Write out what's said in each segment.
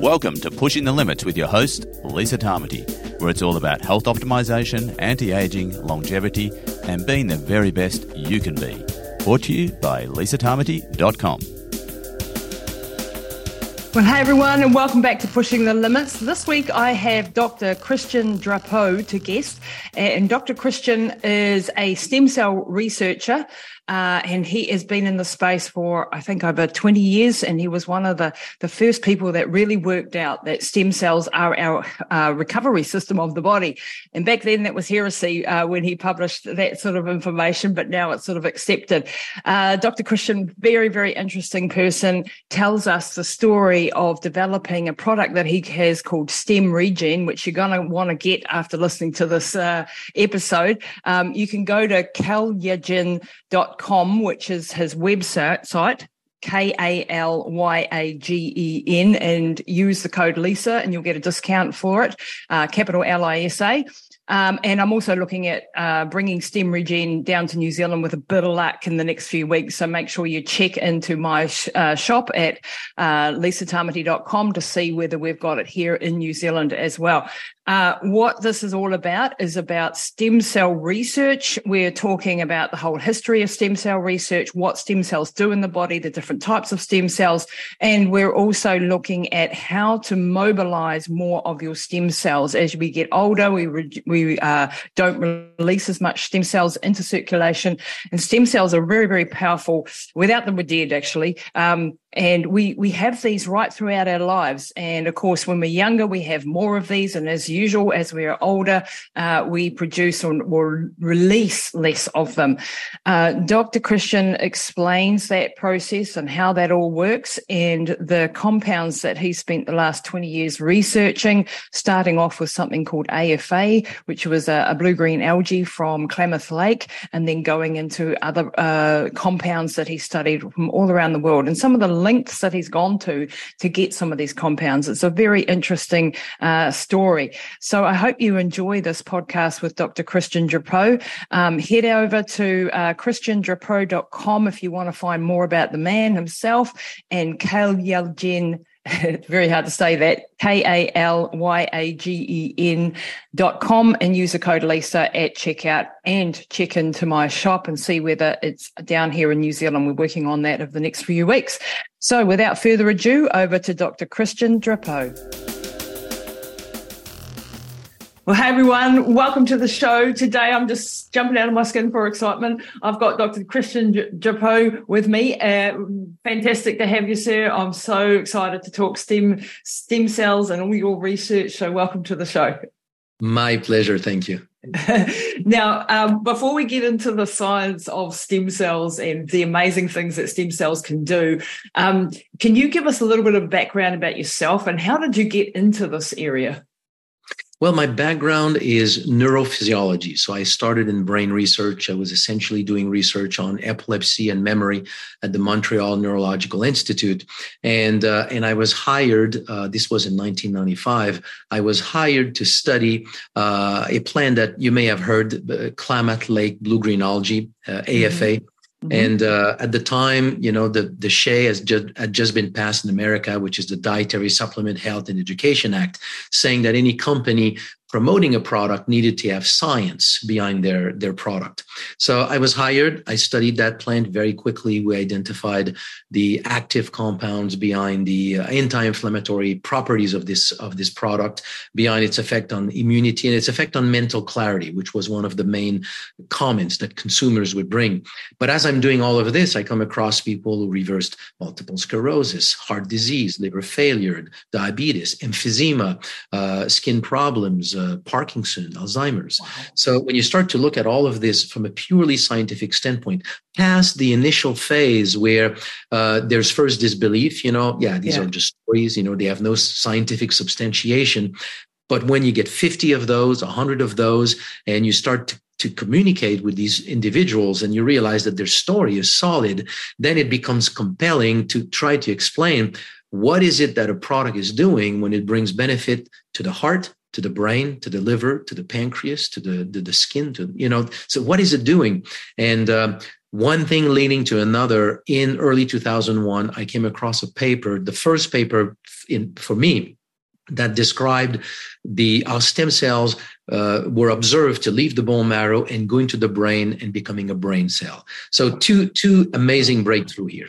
Welcome to Pushing the Limits with your host, Lisa Tamati, where it's all about health optimization, anti aging, longevity, and being the very best you can be. Brought to you by lisatamati.com. Well, hey everyone, and welcome back to Pushing the Limits. This week I have Dr. Christian Drapeau to guest, and Dr. Christian is a stem cell researcher uh, and he has been in the space for, I think, over 20 years. And he was one of the, the first people that really worked out that stem cells are our uh, recovery system of the body. And back then that was heresy uh, when he published that sort of information, but now it's sort of accepted. Uh, Dr. Christian, very, very interesting person, tells us the story of developing a product that he has called Stem Regen, which you're going to want to get after listening to this uh, episode. Um, you can go to kalyagen.com com, which is his website, K A L Y A G E N, and use the code Lisa, and you'll get a discount for it. Uh, capital L I S A. Um, and I'm also looking at uh, bringing STEM Regen down to New Zealand with a bit of luck in the next few weeks. So make sure you check into my sh- uh, shop at uh, lisatamati.com to see whether we've got it here in New Zealand as well. Uh, what this is all about is about stem cell research. We're talking about the whole history of stem cell research, what stem cells do in the body, the different types of stem cells. And we're also looking at how to mobilize more of your stem cells. As we get older, we, re- we uh, don't release as much stem cells into circulation. And stem cells are very, very powerful. Without them, we're dead, actually. Um, and we we have these right throughout our lives. And of course when we're younger we have more of these. And as usual as we're older uh, we produce or, or, release less of them. Uh, dr christian explains that process and how that all works and the compounds that he spent the last 20 years researching starting off with something called afa which was a, a blue-green algae from klamath lake and then going into other uh, compounds that he studied from all around the world. And some of the lengths that he's gone to to get some of these compounds. It's a very interesting uh, story. So I hope you enjoy this podcast with Dr. Christian Drapeau. Um, head over to uh, christiandrapeau.com if you want to find more about the man himself and Kale Kalyagen it's very hard to say that K A L Y A G E N dot com and use the code Lisa at checkout and check into my shop and see whether it's down here in New Zealand. We're working on that over the next few weeks. So without further ado, over to Dr. Christian Drapeau. Well, hey everyone, welcome to the show. Today I'm just jumping out of my skin for excitement. I've got Dr. Christian Drapeau with me. Uh, fantastic to have you, sir. I'm so excited to talk stem stem cells and all your research. So, welcome to the show. My pleasure. Thank you. now, um, before we get into the science of stem cells and the amazing things that stem cells can do, um, can you give us a little bit of background about yourself and how did you get into this area? Well, my background is neurophysiology. So I started in brain research. I was essentially doing research on epilepsy and memory at the Montreal Neurological Institute. And, uh, and I was hired, uh, this was in 1995, I was hired to study uh, a plant that you may have heard, uh, Klamath Lake blue green algae, AFA. Mm-hmm. Mm-hmm. And uh, at the time, you know, the the DSHEA has just had just been passed in America, which is the Dietary Supplement Health and Education Act, saying that any company promoting a product needed to have science behind their their product. So i was hired. I studied that plant very quickly. We identified the active compounds behind the uh, anti-inflammatory properties of this of this product behind its effect on immunity and its effect on mental clarity which was one of the main comments that consumers would bring. But as i'm doing all of this i come across people who reversed multiple sclerosis heart disease liver failure diabetes emphysema uh, skin problems uh, Parkinson, Alzheimer's. Wow. So when you start to look at all of this from a purely scientific standpoint, past the initial phase where uh, there's first disbelief, you know, yeah, these yeah. are just stories, you know, they have no scientific substantiation. But when you get 50 of those, 100 of those, and you start to to communicate with these individuals and you realize that their story is solid, then it becomes compelling to try to explain what is it that a product is doing when it brings benefit to the heart, to the brain, to the liver, to the pancreas, to the, the, the skin, to, you know, so what is it doing? And, uh, one thing leading to another in early 2001 i came across a paper the first paper in, for me that described the our stem cells uh, were observed to leave the bone marrow and go into the brain and becoming a brain cell so two two amazing breakthrough here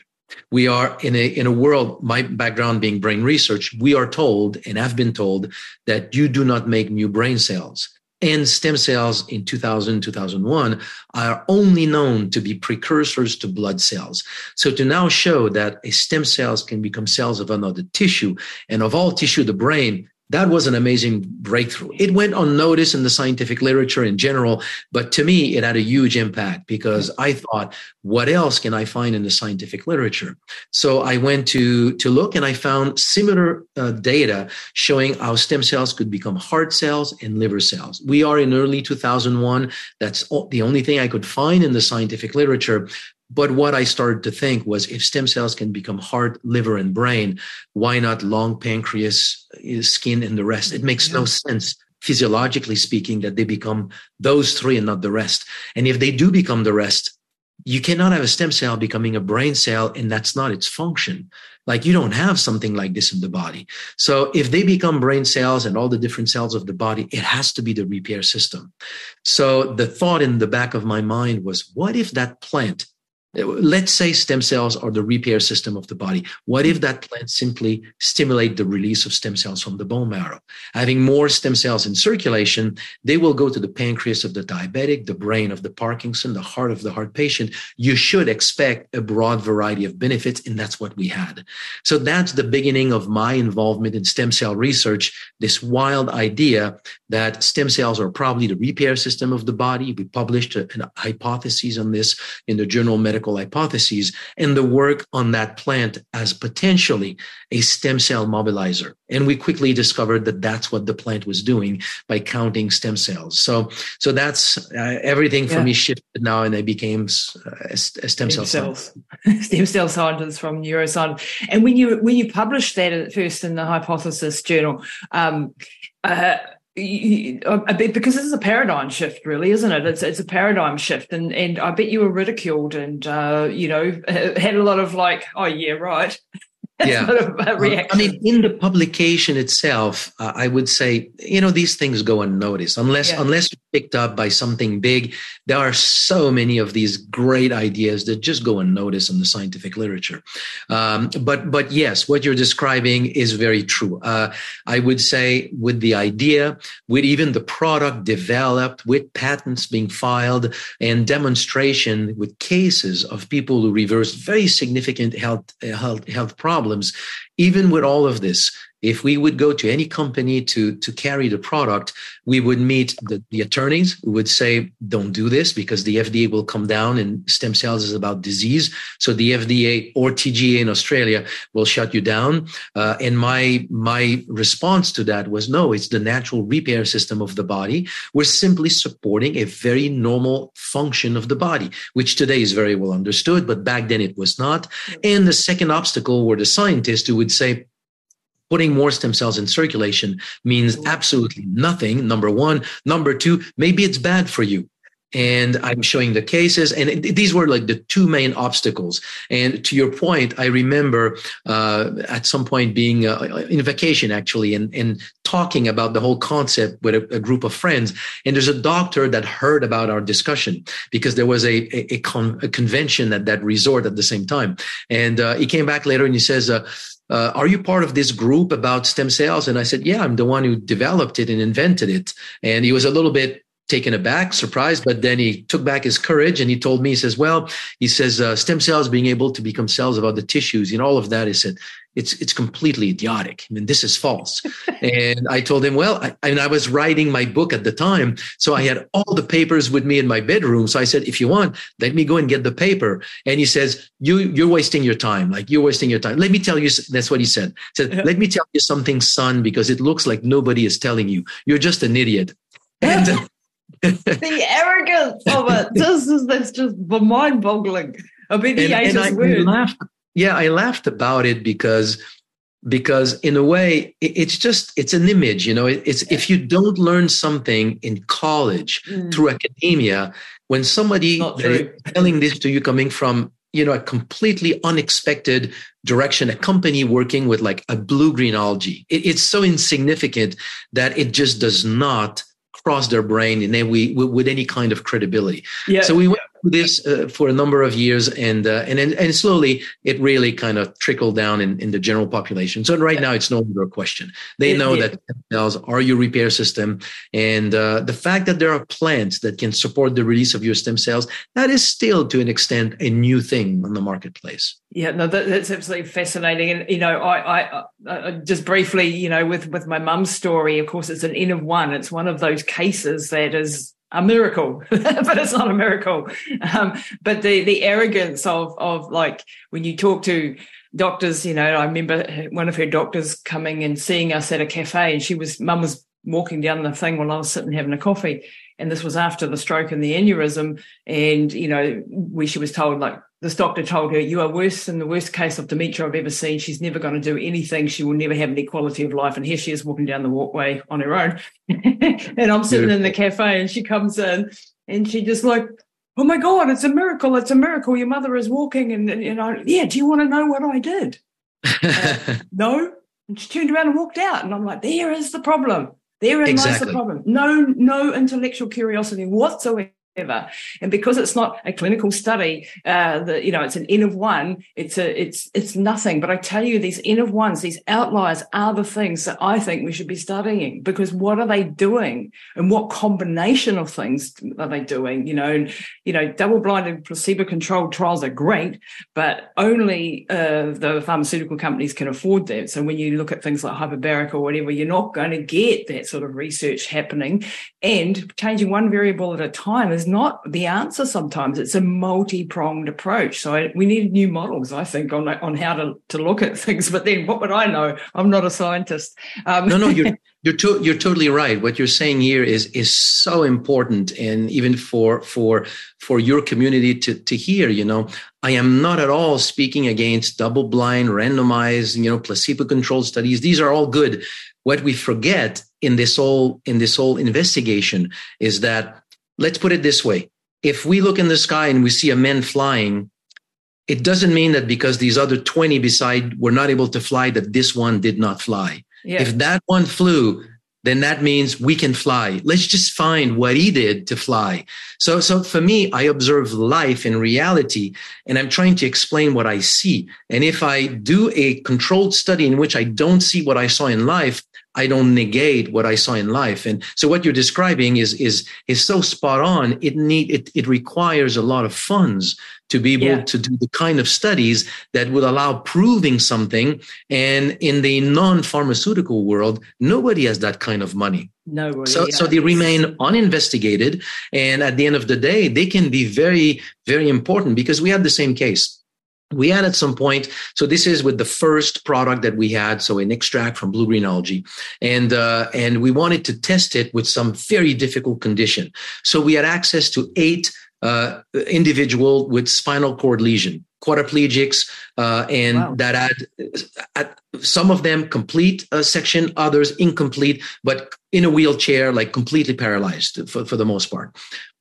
we are in a in a world my background being brain research we are told and have been told that you do not make new brain cells. And stem cells in 2000 2001 are only known to be precursors to blood cells. So to now show that a stem cells can become cells of another tissue and of all tissue the brain that was an amazing breakthrough. It went unnoticed in the scientific literature in general, but to me, it had a huge impact because I thought, what else can I find in the scientific literature? So I went to, to look and I found similar uh, data showing how stem cells could become heart cells and liver cells. We are in early 2001. That's the only thing I could find in the scientific literature. But what I started to think was if stem cells can become heart, liver, and brain, why not lung, pancreas, uh, skin, and the rest? It makes yeah. no sense physiologically speaking that they become those three and not the rest. And if they do become the rest, you cannot have a stem cell becoming a brain cell and that's not its function. Like you don't have something like this in the body. So if they become brain cells and all the different cells of the body, it has to be the repair system. So the thought in the back of my mind was, what if that plant Let's say stem cells are the repair system of the body. What if that plant simply stimulate the release of stem cells from the bone marrow? Having more stem cells in circulation, they will go to the pancreas of the diabetic, the brain of the Parkinson, the heart of the heart patient. You should expect a broad variety of benefits, and that's what we had. So that's the beginning of my involvement in stem cell research. This wild idea that stem cells are probably the repair system of the body. We published a, a hypothesis on this in the journal Medical hypotheses and the work on that plant as potentially a stem cell mobilizer. And we quickly discovered that that's what the plant was doing by counting stem cells. So, so that's uh, everything for yeah. me shifted now, and I became uh, a, stem, stem cell cells, stem cell scientist from neuroscience. And when you when you published that at first in the hypothesis journal. Um, uh, a bit because this is a paradigm shift, really, isn't it? It's it's a paradigm shift, and and I bet you were ridiculed, and uh, you know had a lot of like, oh yeah, right yeah. I mean, in the publication itself, uh, I would say, you know, these things go unnoticed unless yeah. unless picked up by something big. There are so many of these great ideas that just go unnoticed in the scientific literature. Um, but but yes, what you're describing is very true. Uh, I would say with the idea, with even the product developed, with patents being filed, and demonstration with cases of people who reverse very significant health health health problems problems. Even with all of this, if we would go to any company to, to carry the product, we would meet the, the attorneys who would say, don't do this because the FDA will come down and stem cells is about disease. So the FDA or TGA in Australia will shut you down. Uh, and my, my response to that was, no, it's the natural repair system of the body. We're simply supporting a very normal function of the body, which today is very well understood, but back then it was not. And the second obstacle were the scientists who would say, putting more stem cells in circulation means absolutely nothing. Number one. Number two, maybe it's bad for you. And I'm showing the cases, and it, these were like the two main obstacles. And to your point, I remember uh, at some point being uh, in vacation actually, and, and talking about the whole concept with a, a, group of friends. And there's a doctor that heard about our discussion because there was a a, a, con- convention at that resort at the same time. And uh, he came back later and he says, uh, are you part of this group about stem cells? And I said, yeah, I'm the one who developed it and invented it. And he was a little bit taken aback, surprised, but then he took back his courage and he told me, he says, well, he says, uh, stem cells being able to become cells of other tissues, you know, all of that. He said, it's, it's completely idiotic. I mean, this is false. and I told him, well, I, I, mean, I was writing my book at the time. So I had all the papers with me in my bedroom. So I said, if you want, let me go and get the paper. And he says, you, you're wasting your time. Like you're wasting your time. Let me tell you, that's what he said. He said, let me tell you something, son, because it looks like nobody is telling you. You're just an idiot. And, the arrogance of it. This is this just mind boggling. I mean, and, and I, I laughed. Yeah, I laughed about it because because in a way it's just it's an image you know it's if you don't learn something in college mm. through academia when somebody telling this to you coming from you know a completely unexpected direction a company working with like a blue green algae it, it's so insignificant that it just does not cross their brain in any with any kind of credibility. Yeah. So we went this uh, for a number of years, and uh, and and slowly it really kind of trickled down in, in the general population. So right now it's no longer a question. They know yeah. that cells are your repair system, and uh, the fact that there are plants that can support the release of your stem cells that is still to an extent a new thing on the marketplace. Yeah, no, that, that's absolutely fascinating. And you know, I, I, I just briefly, you know, with with my mum's story, of course, it's an N of one. It's one of those cases that is a miracle, but it's not a miracle. Um, but the the arrogance of of like when you talk to doctors, you know, I remember one of her doctors coming and seeing us at a cafe, and she was mum was walking down the thing while I was sitting having a coffee, and this was after the stroke and the aneurysm, and you know, where she was told like this doctor told her, You are worse than the worst case of dementia I've ever seen. She's never going to do anything. She will never have any quality of life. And here she is walking down the walkway on her own. and I'm sitting Beautiful. in the cafe and she comes in and she just like, Oh my God, it's a miracle. It's a miracle. Your mother is walking. And, and you know, yeah, do you want to know what I did? uh, no. And she turned around and walked out. And I'm like, There is the problem. Therein exactly. lies the problem. No, no intellectual curiosity whatsoever and because it's not a clinical study, uh, the, you know, it's an N of one. It's a, it's, it's nothing. But I tell you, these N of ones, these outliers are the things that I think we should be studying because what are they doing and what combination of things are they doing? You know, and, you know, double-blinded placebo-controlled trials are great, but only uh, the pharmaceutical companies can afford that. So when you look at things like hyperbaric or whatever, you're not going to get that sort of research happening. And changing one variable at a time is not the answer sometimes. It's a multi-pronged approach. So I, we need new models, I think, on on how to, to look at things. But then what would I know? I'm not a scientist. Um, no, no, you're you're, to, you're totally right. What you're saying here is is so important, and even for for for your community to to hear. You know, I am not at all speaking against double-blind, randomized, you know, placebo-controlled studies. These are all good. What we forget in this whole in this whole investigation is that let's put it this way. If we look in the sky and we see a man flying it doesn't mean that because these other 20 beside were not able to fly that this one did not fly. Yeah. if that one flew then that means we can fly. Let's just find what he did to fly. So so for me i observe life in reality and i'm trying to explain what i see. And if i do a controlled study in which i don't see what i saw in life I don't negate what I saw in life. And so what you're describing is is is so spot on. It need it it requires a lot of funds to be able yeah. to do the kind of studies that would allow proving something. And in the non-pharmaceutical world, nobody has that kind of money. No, so, yeah. so they remain uninvestigated. And at the end of the day, they can be very, very important because we had the same case we had at some point so this is with the first product that we had so an extract from blue green algae. And uh, and we wanted to test it with some very difficult condition. So we had access to eight uh, individual with spinal cord lesion quadriplegics uh, and wow. that had some of them complete uh, section others incomplete but in a wheelchair like completely paralyzed for, for the most part.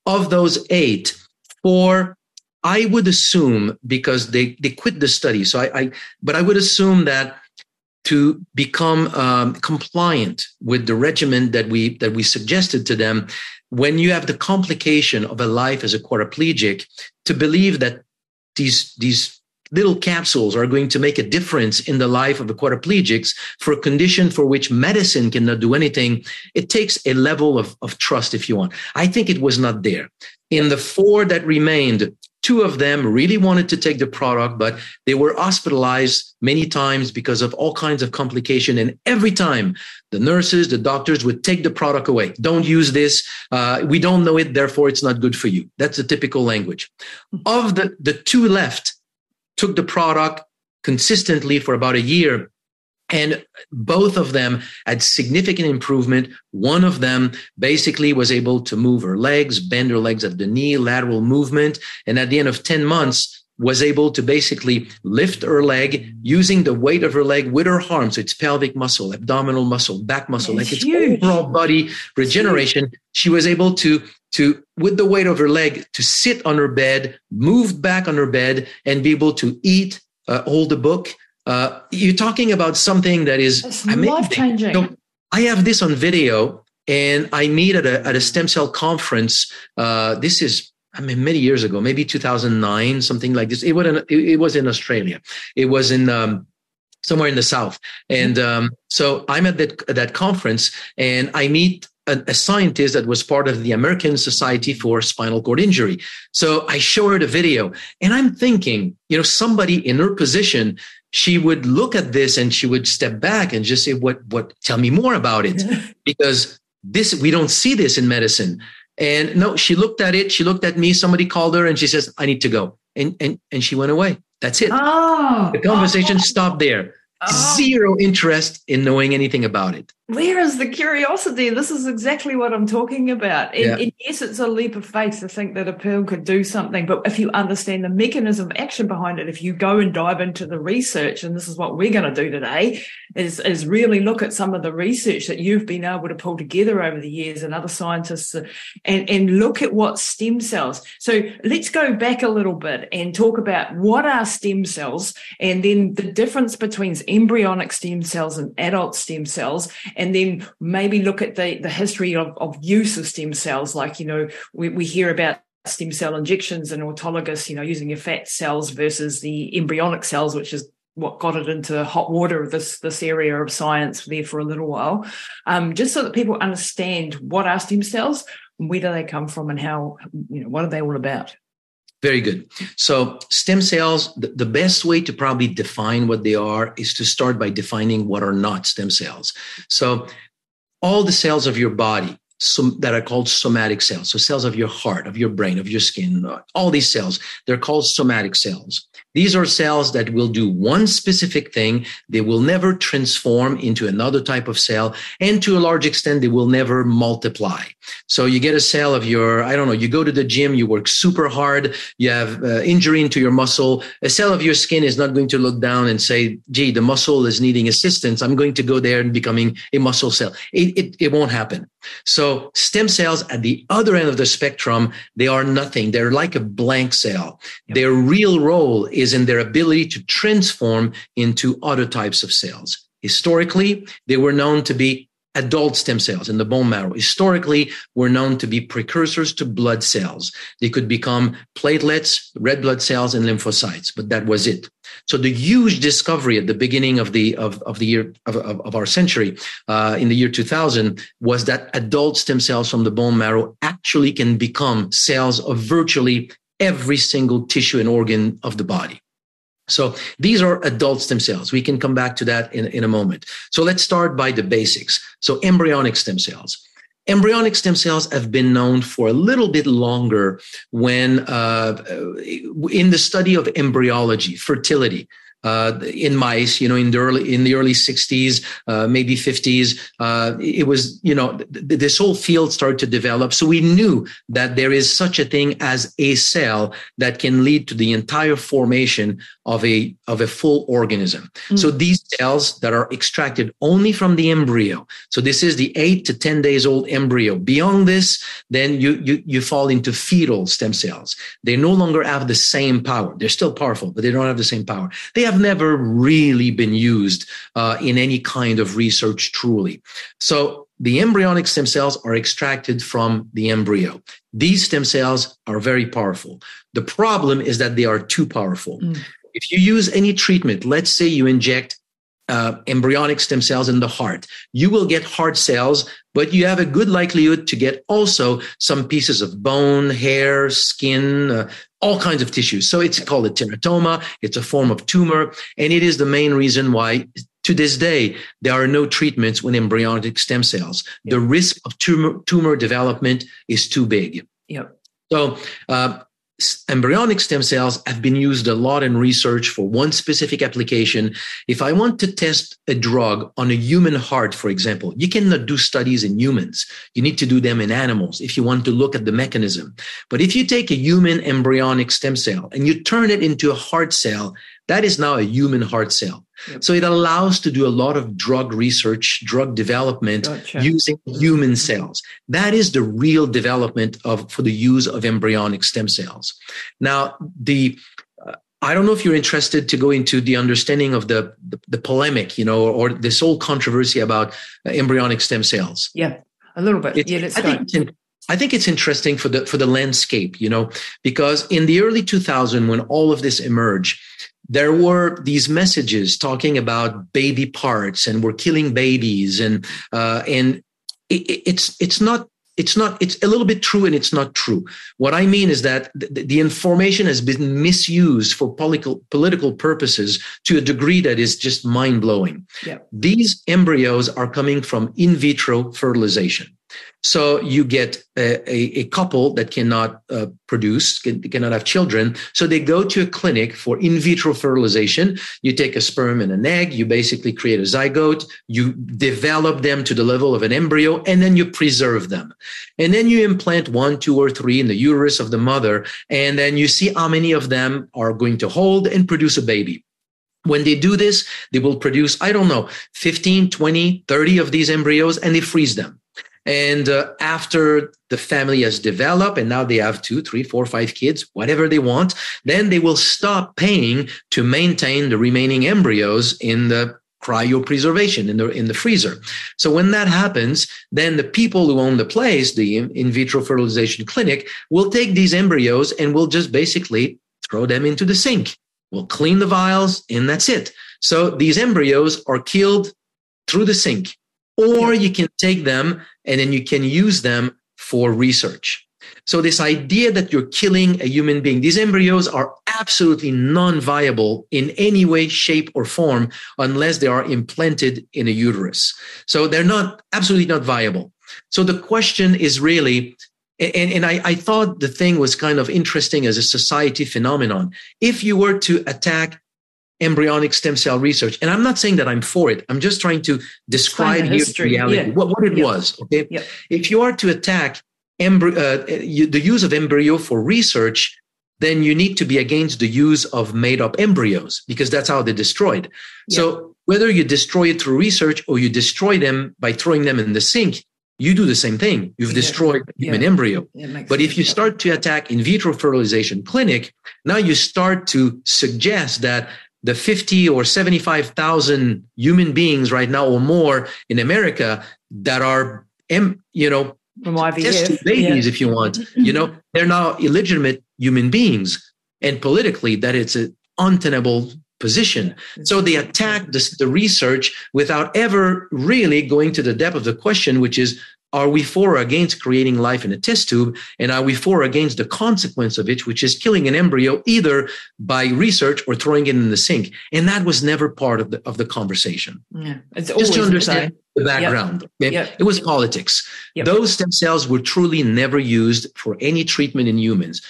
Of those eight four I would assume because they, they quit the study. So I, I but I would assume that to become um, compliant with the regimen that we that we suggested to them, when you have the complication of a life as a quadriplegic, to believe that these these little capsules are going to make a difference in the life of the quadriplegics for a condition for which medicine cannot do anything, it takes a level of, of trust, if you want. I think it was not there. In the four that remained, Two of them really wanted to take the product, but they were hospitalized many times because of all kinds of complication. And every time the nurses, the doctors would take the product away. Don't use this. Uh, we don't know it. Therefore, it's not good for you. That's the typical language. Of the, the two left took the product consistently for about a year and both of them had significant improvement. One of them basically was able to move her legs, bend her legs at the knee, lateral movement. And at the end of 10 months, was able to basically lift her leg using the weight of her leg with her arm. So it's pelvic muscle, abdominal muscle, back muscle, like it's huge. overall body regeneration. She was able to to, with the weight of her leg, to sit on her bed, move back on her bed, and be able to eat, uh, hold a book. Uh, you're talking about something that is life changing. I have this on video, and I meet at a at a stem cell conference. Uh, this is I mean, many years ago, maybe 2009, something like this. It was in, it was in Australia. It was in um, somewhere in the south, and um, so I'm at that that conference, and I meet a, a, scientist that was part of the American Society for Spinal Cord Injury. So I show her the video, and I'm thinking, you know, somebody in her position. She would look at this and she would step back and just say, "What? What? Tell me more about it," because this we don't see this in medicine and no, she looked at it. She looked at me. Somebody called her and she says, I need to go. And, and, and she went away. That's it. Oh, the conversation oh. stopped there. Oh. Zero interest in knowing anything about it where is the curiosity? This is exactly what I'm talking about. And, yeah. and, yes, it's a leap of faith to think that a pill could do something, but if you understand the mechanism of action behind it, if you go and dive into the research, and this is what we're going to do today, is, is really look at some of the research that you've been able to pull together over the years and other scientists and, and look at what stem cells. So let's go back a little bit and talk about what are stem cells and then the difference between embryonic stem cells and adult stem cells and then maybe look at the, the history of, of use of stem cells. Like, you know, we, we hear about stem cell injections and autologous, you know, using your fat cells versus the embryonic cells, which is what got it into hot water this this area of science there for a little while um, just so that people understand what are stem cells where do they come from and how you know what are they all about very good. So, stem cells, the, best way to probably define what they are is to start by defining what are not stem cells. So, all the cells of your body that are called somatic cells, so cells of your heart, of your brain, of your skin, all these cells, they're called somatic cells. These are cells that will do one specific thing. They will never transform into another type of cell. And to a large extent, they will never multiply. So you get a cell of your, I don't know, you go to the gym, you work super hard, you have uh, injury into your muscle. A cell of your skin is not going to look down and say, gee, the muscle is needing assistance. I'm going to go there and becoming a muscle cell. It, it, it won't happen. So stem cells at the other end of the spectrum, they are nothing. They're like a blank cell. Yep. Their real role is in their ability to transform into other types of cells. Historically, they were known to be adult stem cells in the bone marrow historically were known to be precursors to blood cells. They could become platelets, red blood cells, and lymphocytes, but that was it. So the huge discovery at the beginning of the of, of the year of, of, of our century, uh, in the year 2000, was that adult stem cells from the bone marrow actually can become cells of virtually every single tissue and organ of the body. So these are adult stem cells. We can come back to that in, in a moment. So let's start by the basics. So embryonic stem cells. Embryonic stem cells have been known for a little bit longer when uh, in the study of embryology, fertility uh, in mice, you know, in the early in the early 60s, uh, maybe 50s. Uh, it was, you know, th- this whole field started to develop. So we knew that there is such a thing as a cell that can lead to the entire formation of a of a full organism. Mm. So these cells that are extracted only from the embryo. So this is the eight to 10 days old embryo. Beyond this, then you you you fall into fetal stem cells. They no longer have the same power. They're still powerful, but they don't have the same power. They have never really been used uh, in any kind of research truly. So the embryonic stem cells are extracted from the embryo. These stem cells are very powerful. The problem is that they are too powerful. Mm. If you use any treatment, let's say you inject uh, embryonic stem cells in the heart. You will get heart cells, but you have a good likelihood to get also some pieces of bone, hair, skin, uh, all kinds of tissues. So it's called a teratoma. It's a form of tumor. And it is the main reason why to this day, there are no treatments with embryonic stem cells. The risk of tumor, tumor development is too big. Yep. So, uh, embryonic stem cells have been used a lot in research for one specific application. If I want to test a drug on a human heart, for example, you cannot do studies in humans. You need to do them in animals if you want to look at the mechanism. But if you take a human embryonic stem cell and you turn it into a heart cell, That is now a human heart cell. Yep. So it allows to do a lot of drug research, drug development gotcha. using mm-hmm. human mm-hmm. cells. That is the real development of for the use of embryonic stem cells. Now, the uh, I don't know if you're interested to go into the understanding of the the, the polemic, you know, or, or, this whole controversy about uh, embryonic stem cells. Yeah, a little bit. It's, yeah, let's I go. Think I think it's interesting for the for the landscape, you know, because in the early 2000 when all of this emerged, there were these messages talking about baby parts and we're killing babies and uh, and it, it's it's not it's not it's a little bit true and it's not true. What i mean is that the, the, information has been misused for political political purposes to a degree that is just mind-blowing. Yeah. these embryos are coming from in vitro fertilization so you get a, a, a couple that cannot uh, produce, can, cannot have children. So they go to a clinic for in vitro fertilization. You take a sperm and an egg. You basically create a zygote. You develop them to the level of an embryo and then you preserve them. And then you implant one, two, or three in the uterus of the mother. And then you see how many of them are going to hold and produce a baby. When they do this, they will produce, I don't know, 15, 20, 30 of these embryos and they freeze them. And uh, after the family has developed and now they have two, three, four, five kids, whatever they want, then they will stop paying to maintain the remaining embryos in the cryopreservation in the in the freezer. So when that happens, then the people who own the place, the in vitro fertilization clinic, will take these embryos and will just basically throw them into the sink. We'll clean the vials and that's it. So these embryos are killed through the sink or you can take them and then you can use them for research. So this idea that you're killing a human being, these embryos are absolutely non-viable in any way, shape or form unless they are implanted in a uterus. So they're not absolutely not viable. So the question is really, and, and I, I thought the thing was kind of interesting as a society phenomenon. If you were to attack embryonic stem cell research. And I'm not saying that I'm for it. I'm just trying to describe here the reality, yeah. what, what it yeah. was. Okay. Yeah. If you are to attack embryo, uh, you, the use of embryo for research, then you need to be against the use of made up embryos because that's how they're destroyed. So whether you destroy it through research or you destroy them by throwing them in the sink, you do the same thing. You've destroyed human embryo. But if you start to attack in vitro fertilization clinic, now you start to suggest that the 50 or 75,000 human beings right now or more in America that are, you know, test babies, yeah. if you want, you know, they're now illegitimate human beings. And politically, that it's an untenable position. So they attack the, the research without ever really going to the depth of the question, which is are we for or against creating life in a test tube? And are we for or against the consequence of it, which is killing an embryo either by research or throwing it in the sink? And that was never part of the, of the conversation. Yeah. It's Just to understand the background. Yep. Yep. It was politics. Yep. Those stem cells were truly never used for any treatment in humans.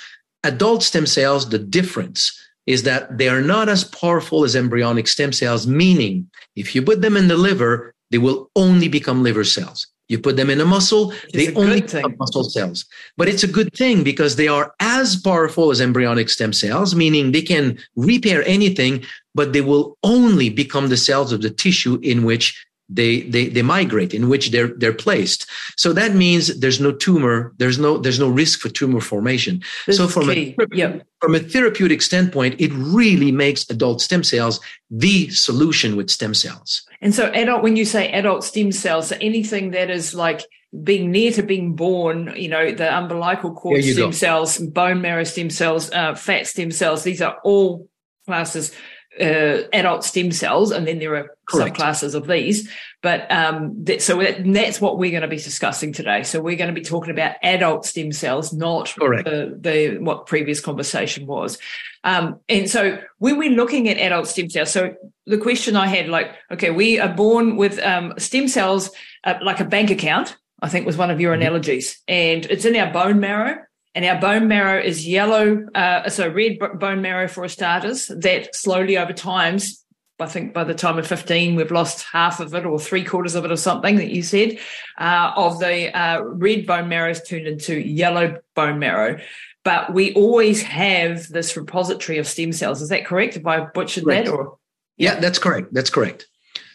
Adult stem cells, the difference is that they are not as powerful as embryonic stem cells, meaning if you put them in the liver, they will only become liver cells. You put them in a muscle, it's they only become muscle cells. But it's a good thing because they are as powerful as embryonic stem cells, meaning they can repair anything, but they will only become the cells of the tissue in which they, they, they migrate, in which they're, they're placed. So that means there's no tumor, there's no, there's no risk for tumor formation. This so from a, yep. from a therapeutic standpoint, it really makes adult stem cells the solution with stem cells. And so adult, when you say adult stem cells, so anything that is like being near to being born, you know, the umbilical cord stem go. cells, bone marrow stem cells, uh, fat stem cells, these are all classes uh, adult stem cells, and then there are Correct. subclasses of these. But um, that, so that, that's what we're going to be discussing today. So we're going to be talking about adult stem cells, not the, the what previous conversation was. Um, and so when we're looking at adult stem cells, so the question I had, like, okay, we are born with um, stem cells uh, like a bank account. I think was one of your mm-hmm. analogies, and it's in our bone marrow and our bone marrow is yellow, uh, so red bone marrow for starters. That slowly over times, I think by the time of 15, we've lost half of it or three quarters of it or something that you said, uh, of the uh, red bone marrow is turned into yellow bone marrow. but we always have this repository of stem cells. Is that correct? If I butchered correct. that, or yeah. yeah, that's correct. That's correct.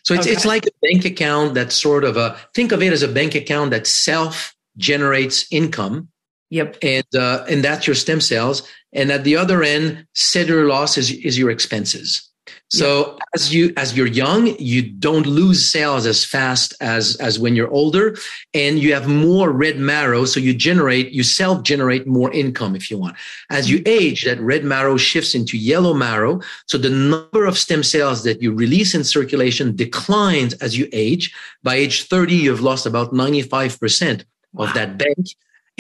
So it's okay. it's like a bank account that's sort of a think of it as a bank account that self generates income. Yep. And uh, and that's your stem cells. And at the other end, cellular loss is is your expenses. So yeah. as you as you're young, you don't lose cells as fast as as when you're older, and you have more red marrow. So you generate you self generate more income if you want. As you age, that red marrow shifts into yellow marrow. So the number of stem cells that you release in circulation declines as you age. By age 30, you've lost about 95% wow. of that bank.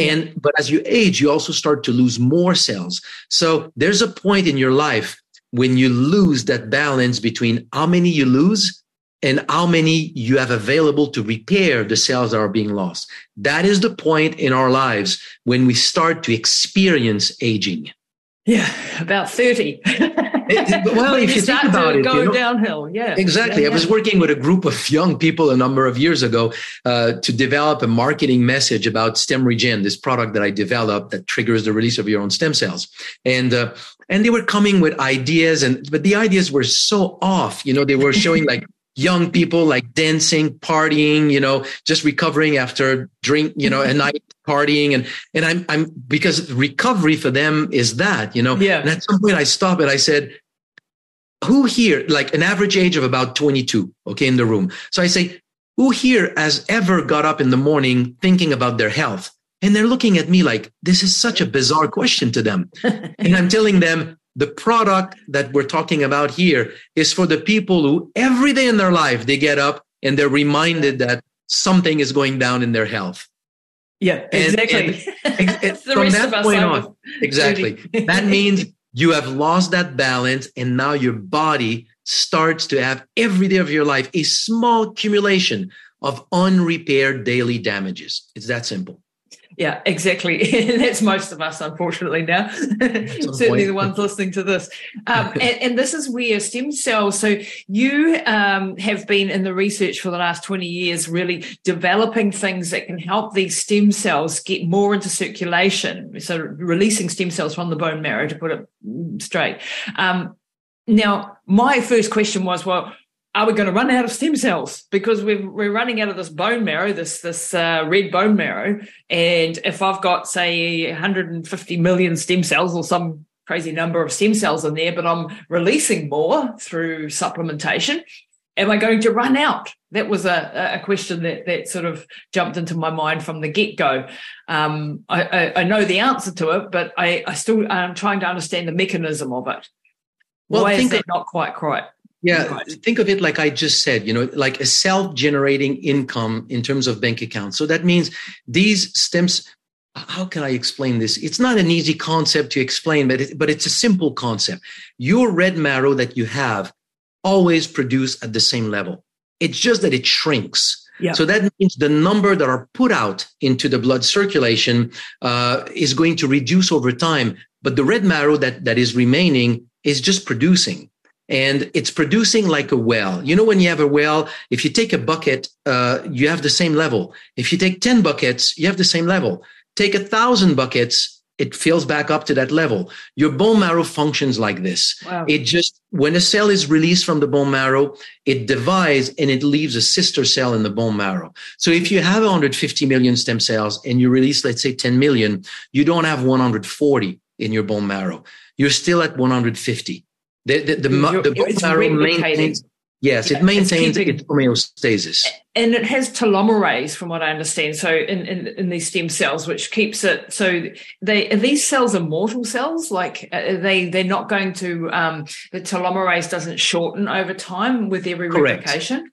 And but as you age, you also start to lose more cells. So there's a point in your life when you lose that balance between how many you lose and how many you have available to repair the cells that are being lost. That is the point in our lives when we start to experience aging. Yeah, about 30. it, well, if you, think about it, go you know, downhill. Yeah, exactly. Yeah, yeah. I was working with a group of young people a number of years ago uh, to develop a marketing message about Stem Regen, this product that I developed that triggers the release of your own stem cells. And uh, and they were coming with ideas and but the ideas were so off you know they were showing like young people like dancing partying you know just recovering after drink you know a night partying and and i'm i'm because recovery for them is that you know? Yeah. And at some point i stopped and i said who here like an average age of about 22 okay in the room. So i say who here has ever got up in the morning thinking about their health? And they're looking at me like, this is such a bizarre question to them. and I'm telling them the product that we're talking about here is for the people who every day in their life, they get up and they're reminded that something is going down in their health. Yeah, exactly. And, and from that point on, exactly. that means you have lost that balance and now your body starts to have every day of your life a small accumulation of unrepaired daily damages. It's that simple. Yeah, exactly. That's most of us, unfortunately, now. Certainly point. the ones listening to this. Um, and, and, this is where stem cells. So you um, have been in the research for the last 20 years, really developing things that can help these stem cells get more into circulation. So releasing stem cells from the bone marrow, to put it straight. Um, now, my first question was, well, are we going to run out of stem cells? Because we're, we're running out of this bone marrow this this uh, red bone marrow and if i've got say 150 million stem cells or some crazy number of stem cells in there but i'm releasing more through supplementation am i going to run out? That was a, a question that that sort of jumped into my mind from the get-go. Um, I, I, I, know the answer to it but i, I still am trying to understand the mechanism of it. Well, why is that not quite right yeah, right. think of it like I just said, you know, like a self generating income in terms of bank accounts. So that means these stems, how can I explain this? It's not an easy concept to explain, but, it, but it's a simple concept. Your red marrow that you have always produce at the same level. It's just that it shrinks. Yeah. So that means the number that are put out into the blood circulation uh, is going to reduce over time. But the red marrow that, that is remaining is just producing and it's producing like a well. You know, when you have a well, if you take a bucket, uh, you have the same level. If you take 10 buckets, you have the same level. Take a thousand buckets, it fills back up to that level. Your bone marrow functions like this. Wow. It just, when a cell is released from the bone marrow, it divides and it leaves a sister cell in the bone marrow. So if you have 150 million stem cells and you release, let's say 10 million, you don't have 140 in your bone marrow. You're still at 150 the, the, the, the bone marrow maintains, yes, yeah, it maintains its, its homeostasis. And it has telomerase, from what I understand. So in, in, in, these stem cells, which keeps it. So they are these cells immortal cells. Like uh, they they're not going to um, the telomerase doesn't shorten over time with every Correct. replication.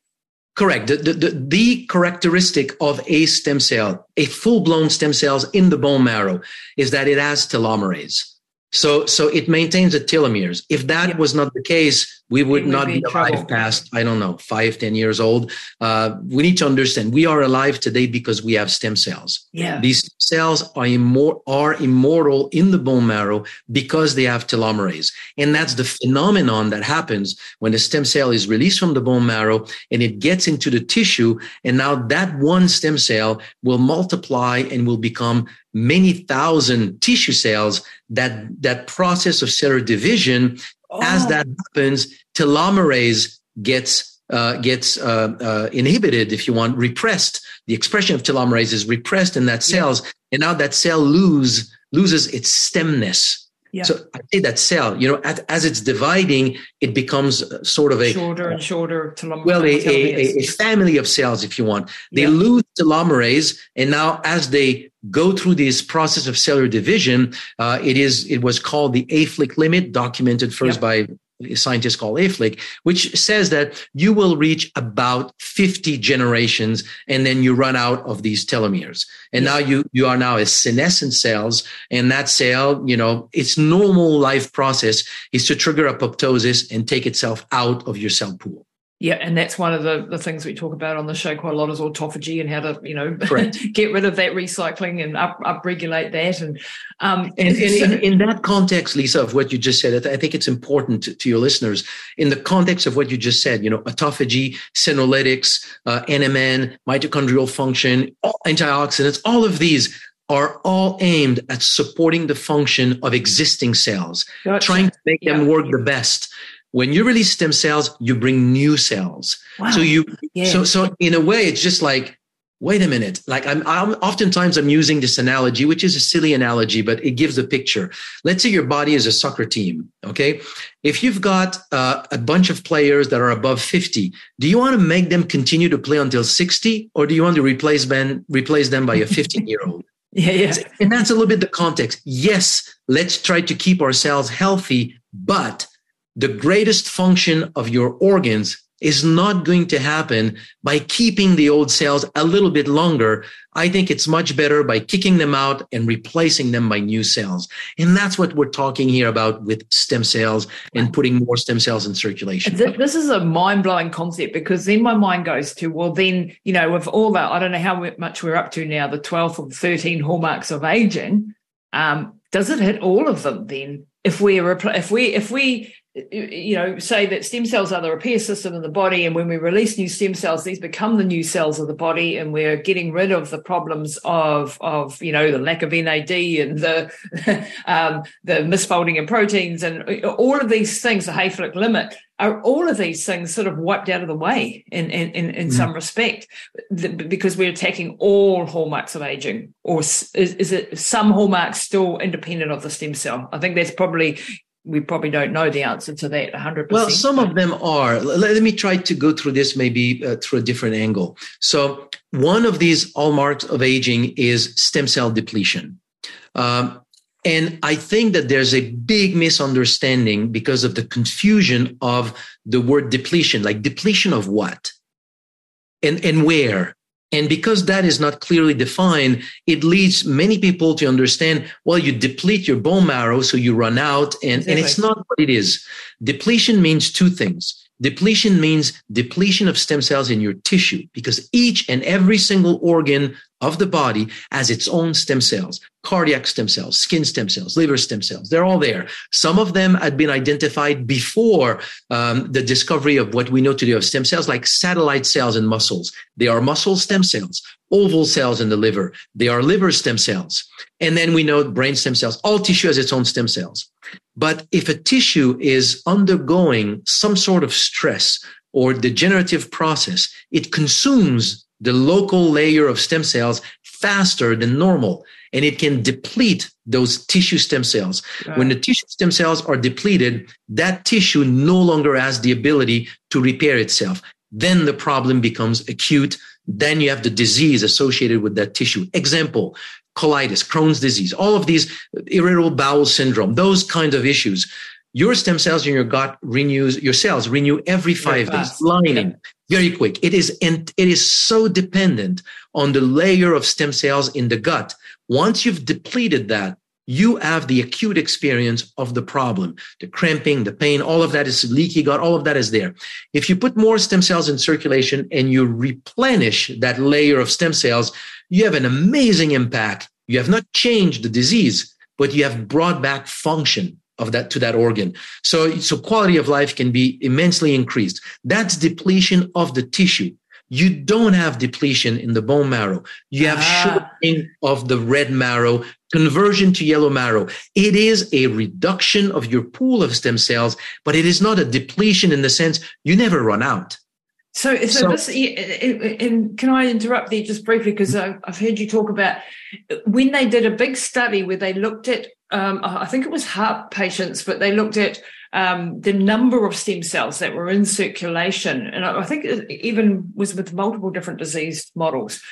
Correct. The, the, the, the, characteristic of a stem cell, a full blown stem cells in the bone marrow, is that it has telomerase. So, so it maintains the telomeres. If that was not the case, we would not be, be alive trouble. past i don't know five ten years old. Uh, we need to understand we are alive today because we have stem cells. Yeah. These cells are, immor- are immortal in the bone marrow because they have telomerase. And that's the phenomenon that happens when the stem cell is released from the bone marrow and it gets into the tissue and now that one stem cell will multiply and will become many thousand tissue cells that that process of cellular division oh. as that happens telomerase gets uh, gets uh, uh, inhibited if you want repressed the expression of telomerase is repressed in that cells yeah. and now that cell lose loses its stemness yeah. So I say that cell, you know, as, as, it's dividing, it becomes sort of a shorter and shorter telomerase. Well, a, a, a, family of cells, if you want. They yeah. lose telomerase, and now as they go through this process of cellular division, uh, it is it was called the Hayflick limit, documented first yeah. by a scientist called Hayflick, which says that you will reach about 50 generations and then you run out of these telomeres. And now you, you are now a senescent cells and that cell, you know, its normal life process is to trigger apoptosis and take itself out of your cell pool. Yeah, and that's one of the, the things we talk about on the show quite a lot is autophagy and how to, you know, get rid of that recycling and up upregulate that. And um, and, and in, in, that context, Lisa, of what you just said, I think it's important to, to, your listeners in the context of what you just said. You know, autophagy, senolytics, uh, NMN, mitochondrial function, antioxidants, all of these are all aimed at supporting the function of existing cells, gotcha. trying to make yeah. them work the best when you release stem cells you bring new cells. Wow. so you yeah. so so in a way it's just like wait a minute. Like I'm, I'm oftentimes i'm using this analogy which is a silly analogy but it gives a picture. Let's say your body is a soccer team okay? If you've got uh, a bunch of players that are above 50 do you want to make them continue to play until 60 or do you want to replace them replace them by a 15 year old yeah yeah. And that's a little bit the context. Yes let's try to keep ourselves healthy but the greatest function of your organs is not going to happen by keeping the old cells a little bit longer. I think it's much better by kicking them out and replacing them by new cells. And that's what we're talking here about with stem cells and putting more stem cells in circulation. This is a mind blowing concept because then my mind goes to, well, then, you know, with all that, I don't know how much we're up to now, the 12 or 13 hallmarks of aging. Um, does it hit all of them then? If we if we if we you know, say that stem cells are the repair system in the body, and when we release new stem cells, these become the new cells of the body, and we're getting rid of the problems of of you know the lack of NAD and the um, the misfolding in proteins and all of these things. The Hayflick limit are all of these things sort of wiped out of the way in in in, in mm. some respect because we're attacking all hallmarks of aging, or is, is it some hallmarks still independent of the stem cell? I think that's probably we probably don't know the answer to that 100%. Well, some of them are. Let, let me try to go through this maybe uh, through a different angle. So, one of these hallmarks of aging is stem cell depletion. Um, and I think that there's a big misunderstanding because of the confusion of the word depletion. Like, depletion of what? And, and where? And because that is not clearly defined, it leads many people to understand, well, you deplete your bone marrow, so you run out. And, exactly. and it's not what it is. Depletion means two things. Depletion means depletion of stem cells in your tissue because each and every single organ of the body as its own stem cells, cardiac stem cells, skin stem cells, liver stem cells. They're all there. Some of them had been identified before um, the discovery of what we know today of stem cells, like satellite cells in muscles. They are muscle stem cells, oval cells in the liver. They are liver stem cells. And then we know brain stem cells. All tissue has its own stem cells. But if a tissue is undergoing some sort of stress or degenerative process, it consumes the local layer of stem cells faster than normal and it can deplete those tissue stem cells. When the tissue stem cells are depleted, that tissue no longer has the ability to repair itself. Then the problem becomes acute. Then you have the disease associated with that tissue. Example, colitis, Crohn's disease, all of these irritable bowel syndrome, those kinds of issues. Your stem cells in your gut renews, your cells renew every five days, lining very quick. It is, and it is so dependent on the layer of stem cells in the gut. Once you've depleted that, you have the acute experience of the problem, the cramping, the pain, all of that is leaky gut, all of that is there. If you put more stem cells in circulation and you replenish that layer of stem cells, you have an amazing impact. You have not changed the disease, but you have brought back function of that to that organ. So, so quality of life can be immensely increased. That's depletion of the tissue. You don't have depletion in the bone marrow. You have ah. shortening of the red marrow, conversion to yellow marrow. It is a reduction of your pool of stem cells, but it is not a depletion in the sense you never run out. So, so, so this, and can I interrupt there just briefly because I've heard you talk about when they did a big study where they looked at, um, I think it was heart patients, but they looked at um, the number of stem cells that were in circulation, and I think it even was with multiple different disease models.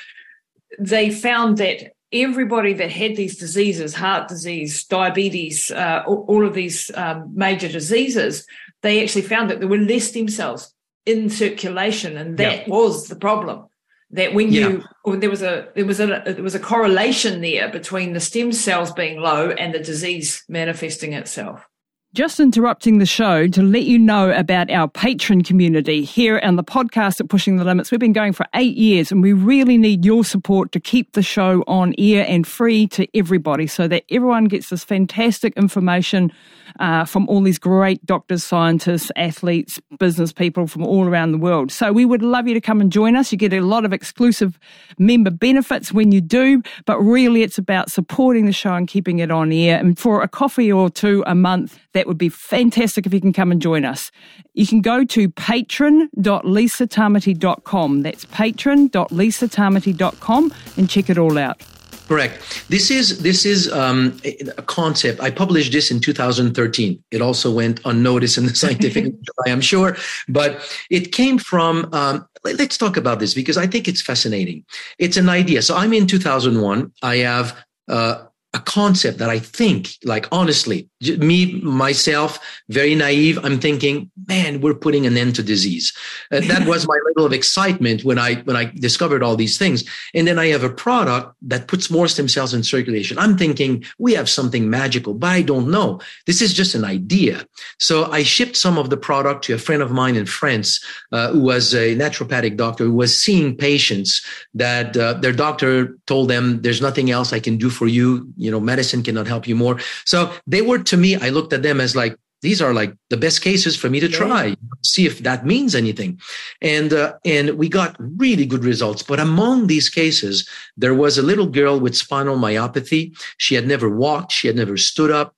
They found that everybody that had these diseases, heart disease, diabetes, uh, all, of these um, major diseases, they actually found that there were less stem cells in circulation, and that was the problem. That when you there was a there was a there was a correlation there between the stem cells being low and the disease manifesting itself. Just interrupting the show to let you know about our patron community here on the podcast at Pushing the Limits. We've been going for eight years and we really need your support to keep the show on air and free to everybody so that everyone gets this fantastic information uh, from all these great doctors, scientists, athletes, business people from all around the world. So we would love you to come and join us. You get a lot of exclusive member benefits when you do, but really it's about supporting the show and keeping it on air. And for a coffee or two a month, that would be fantastic if you can come and join us. You can go to patron.lisatamati.com. That's patron.lisatamati.com and check it all out. Correct. This is this is um, a concept. I published this in 2013. It also went unnoticed in the scientific, I am sure, but it came from. Um, let's talk about this because I think it's fascinating. It's an idea. So I'm in 2001. I have uh, a concept that I think, like honestly, me myself, very naive. I'm thinking, man, we're putting an end to disease. Uh, that was my level of excitement when I when I discovered all these things. And then I have a product that puts more stem cells in circulation. I'm thinking we have something magical, but I don't know. This is just an idea. So I shipped some of the product to a friend of mine in France, uh, who was a naturopathic doctor who was seeing patients that uh, their doctor told them, "There's nothing else I can do for you." You know, medicine cannot help you more. So they were to me, I looked at them as like, these are like the best cases for me to try see if that means anything. And uh, and we got really good results. But among these cases there was a little girl with spinal myopathy. She had never walked. She had never stood up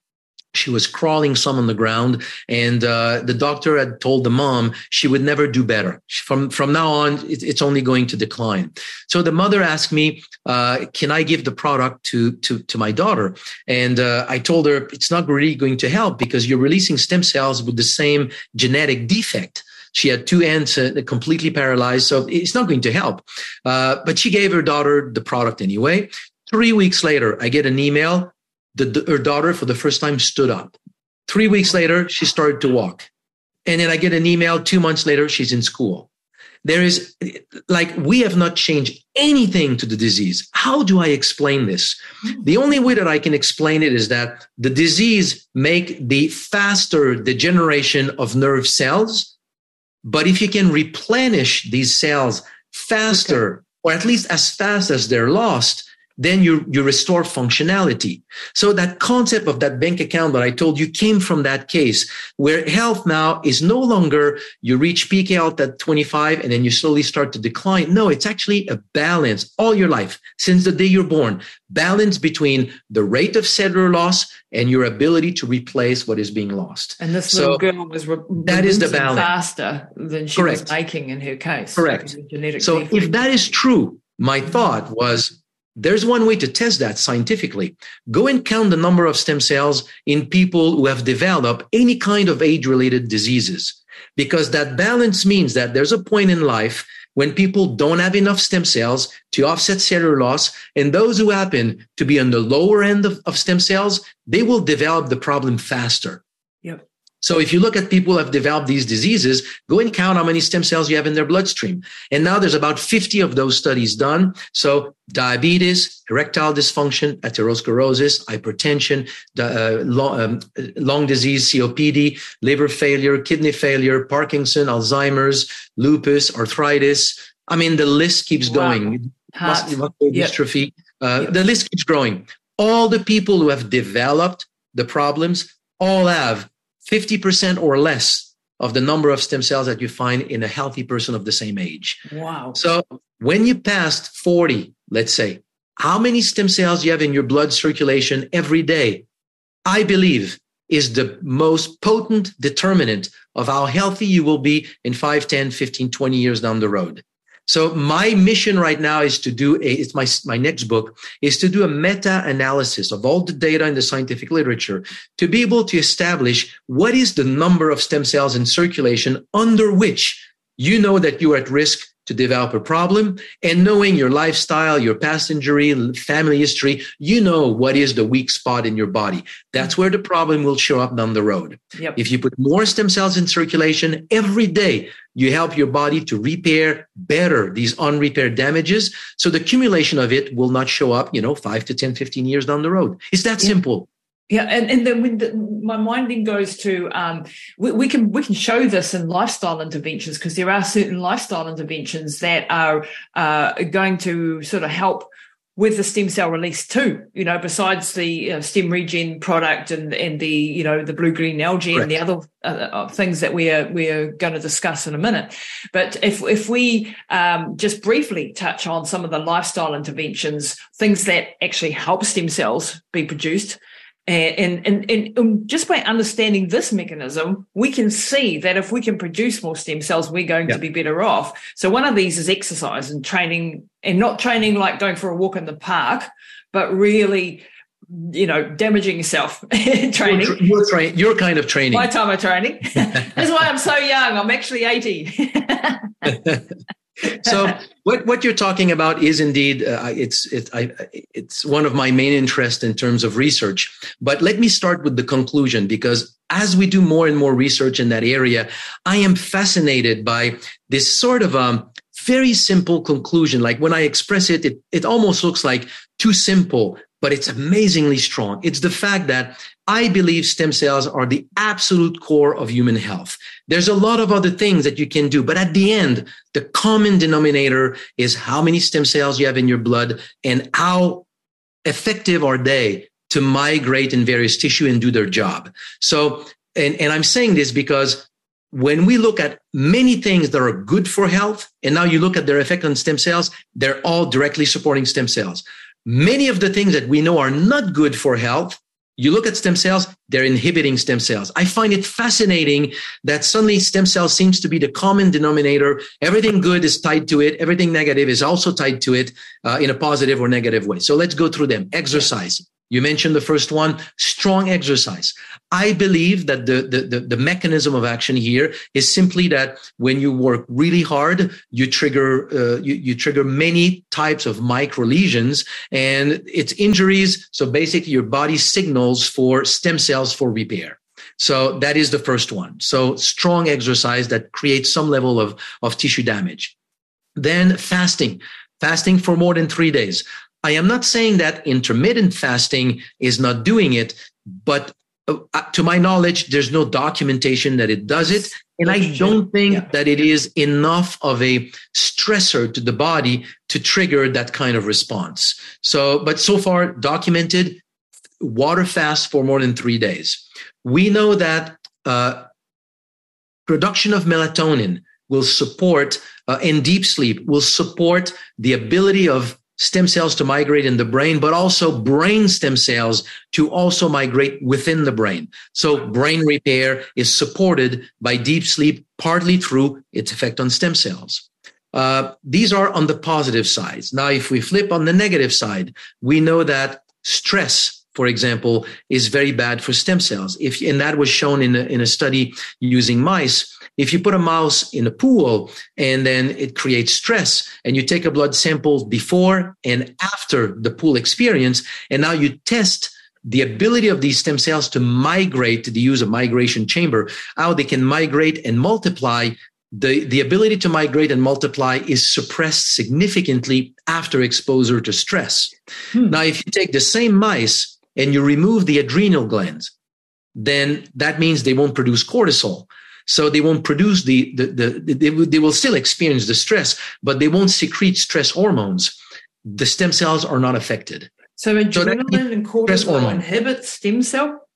she was crawling some on the ground and uh, the doctor had told the mom she would never do better. From from now on it, it's only going to decline. So the mother asked me uh, can i give the product to to to my daughter? And uh, i told her it's not really going to help because you're releasing stem cells with the same genetic defect. She had two ends uh, completely paralyzed so it's not going to help. Uh, but she gave her daughter the product anyway. Three weeks later i get an email the, her daughter for the first time stood up. Three weeks later, she started to walk. And then I get an email two months later, she's in school. There is like, we have not changed anything to the disease. How do I explain this? The only way that I can explain it is that the disease make the faster degeneration of nerve cells. But if you can replenish these cells faster, okay. or at least as fast as they're lost, then you, you restore functionality. So that concept of that bank account that I told you came from that case where health now is no longer you reach peak health at 25 and then you slowly start to decline. No, it's actually a balance all your life since the day you're born, balance between the rate of cellular loss and your ability to replace what is being lost. And this so little girl was re- that is the balance faster than she Correct. was making in her case. Correct. So if that is true, my thought was there's one way to test that scientifically. Go and count the number of stem cells in people who have developed any kind of age related diseases. Because that balance means that there's a point in life when people don't have enough stem cells to offset cellular loss. And those who happen to be on the lower end of, of stem cells, they will develop the problem faster. So if you look at people who have developed these diseases, go and count how many stem cells you have in their bloodstream. And now there's about 50 of those studies done. So diabetes, erectile dysfunction, atherosclerosis, hypertension, uh, long, um, lung disease, COPD, liver failure, kidney failure, Parkinson, Alzheimer's, lupus, arthritis. I mean, the list keeps wow. going. Muscular yep. dystrophy. Uh, yep. The list keeps growing. All the people who have developed the problems all have 50% or less of the number of stem cells that you find in a healthy person of the same age. Wow. So when you passed 40, let's say, how many stem cells you have in your blood circulation every day, I believe is the most potent determinant of how healthy you will be in 5, 10, 15, 20 years down the road. So my mission right now is to do a, it's my, my next book is to do a meta analysis of all the data in the scientific literature to be able to establish what is the number of stem cells in circulation under which you know that you are at risk to develop a problem and knowing your lifestyle, your past injury, family history, you know what is the weak spot in your body. That's where the problem will show up down the road. Yep. If you put more stem cells in circulation every day, you help your body to repair better these unrepaired damages. So the accumulation of it will not show up, you know, five to 10, 15 years down the road. It's that yep. simple. Yeah, and, and then the, my mind then goes to um, we, we, can we can show this in lifestyle interventions because there are certain lifestyle interventions that are uh, going to sort of help with the stem cell release too. You know, besides the uh, StemRegen product and and the you know the blue green algae and the other uh, uh, things that we're we're going to discuss in a minute. But if if we um, just briefly touch on some of the lifestyle interventions, things that actually help stem cells be produced and, and, and, and, um, just by understanding this mechanism, we can see that if we can produce more stem cells, we're going to be better off. So one of these is exercise and training, and not training like going for a walk in the park, but really, you know, damaging yourself training. You're, you're, tra- you're, kind of training. My time of training. That's why I'm so young. I'm actually 80. so what what you're talking about is indeed uh, it's it, I, it's one of my main interests in terms of research. But let me start with the conclusion because as we do more and more research in that area, I am fascinated by this sort of um very simple conclusion. Like when I express it, it, it almost looks like too simple, but it's amazingly strong. It's the fact that I believe stem cells are the absolute core of human health. There's a lot of other things that you can do, but at the end, the common denominator is how many stem cells you have in your blood and how effective are they to migrate in various tissue and do their job. So, and, and I'm saying this because when we look at many things that are good for health, and now you look at their effect on stem cells, they're all directly supporting stem cells. Many of the things that we know are not good for health, you look at stem cells, they're inhibiting stem cells. I find it fascinating that suddenly stem cells seems to be the common denominator. Everything good is tied to it. Everything negative is also tied to it uh, in a positive or negative way. So let's go through them. Exercise. You mentioned the first one, strong exercise. I believe that the, the, the, the, mechanism of action here is simply that when you work really hard, you trigger, uh, you, you trigger many types of micro lesions and it's injuries. So basically your body signals for stem cells for repair. So that is the first one. So strong exercise that creates some level of, of tissue damage. Then fasting fasting for more than three days. I am not saying that intermittent fasting is not doing it, but uh, uh, to my knowledge, there's no documentation that it does it. And I don't think yeah. that it is enough of a stressor to the body to trigger that kind of response. So, but so far documented water fast for more than three days. We know that uh, production of melatonin will support uh, in deep sleep will support the ability of stem cells to migrate in the brain, but also brain stem cells to also migrate within the brain. So brain repair is supported by deep sleep, partly through its effect on stem cells. Uh, these are on the positive sides. Now, if we flip on the negative side, we know that stress for example, is very bad for stem cells. If, and that was shown in a, in a study using mice. If you put a mouse in a pool and then it creates stress and you take a blood sample before and after the pool experience, and now you test the ability of these stem cells to migrate to the use of migration chamber, how they can migrate and multiply the, the ability to migrate and multiply is suppressed significantly after exposure to stress. Hmm. Now, if you take the same mice and you remove the adrenal glands, then that means they won't produce cortisol. So they won't produce the, the, the, they, they will still experience the stress, but they won't secrete stress hormones. The stem cells are not affected. So adrenaline so and cortisol inhibit stem cell?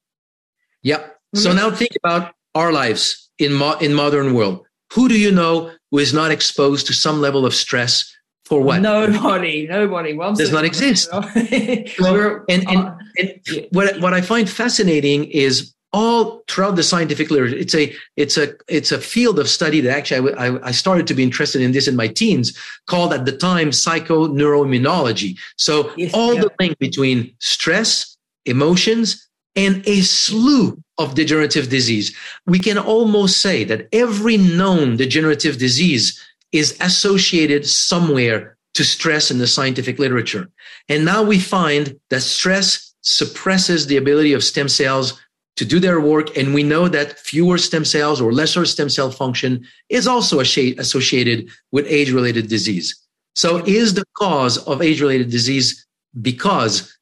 Yep. So mm-hmm. now think about our lives in, mo- in modern world. Who do you know who is not exposed to some level of stress for what? Nobody, nobody. Well, does not exist. well, and, and, and what, what I find fascinating is all throughout the scientific literature it's a it's a it's a field of study that actually I, I, started to be interested in this in my teens called at the time psychoneuroimmunology. So yes, all yeah. the link between stress emotions and a slew of degenerative disease. We can almost say that every known degenerative disease is associated somewhere to stress in the scientific literature. And now we find that stress suppresses the ability of stem cells to do their work. And we know that fewer stem cells or lesser stem cell function is also associated with age related disease. So is the cause of age related disease because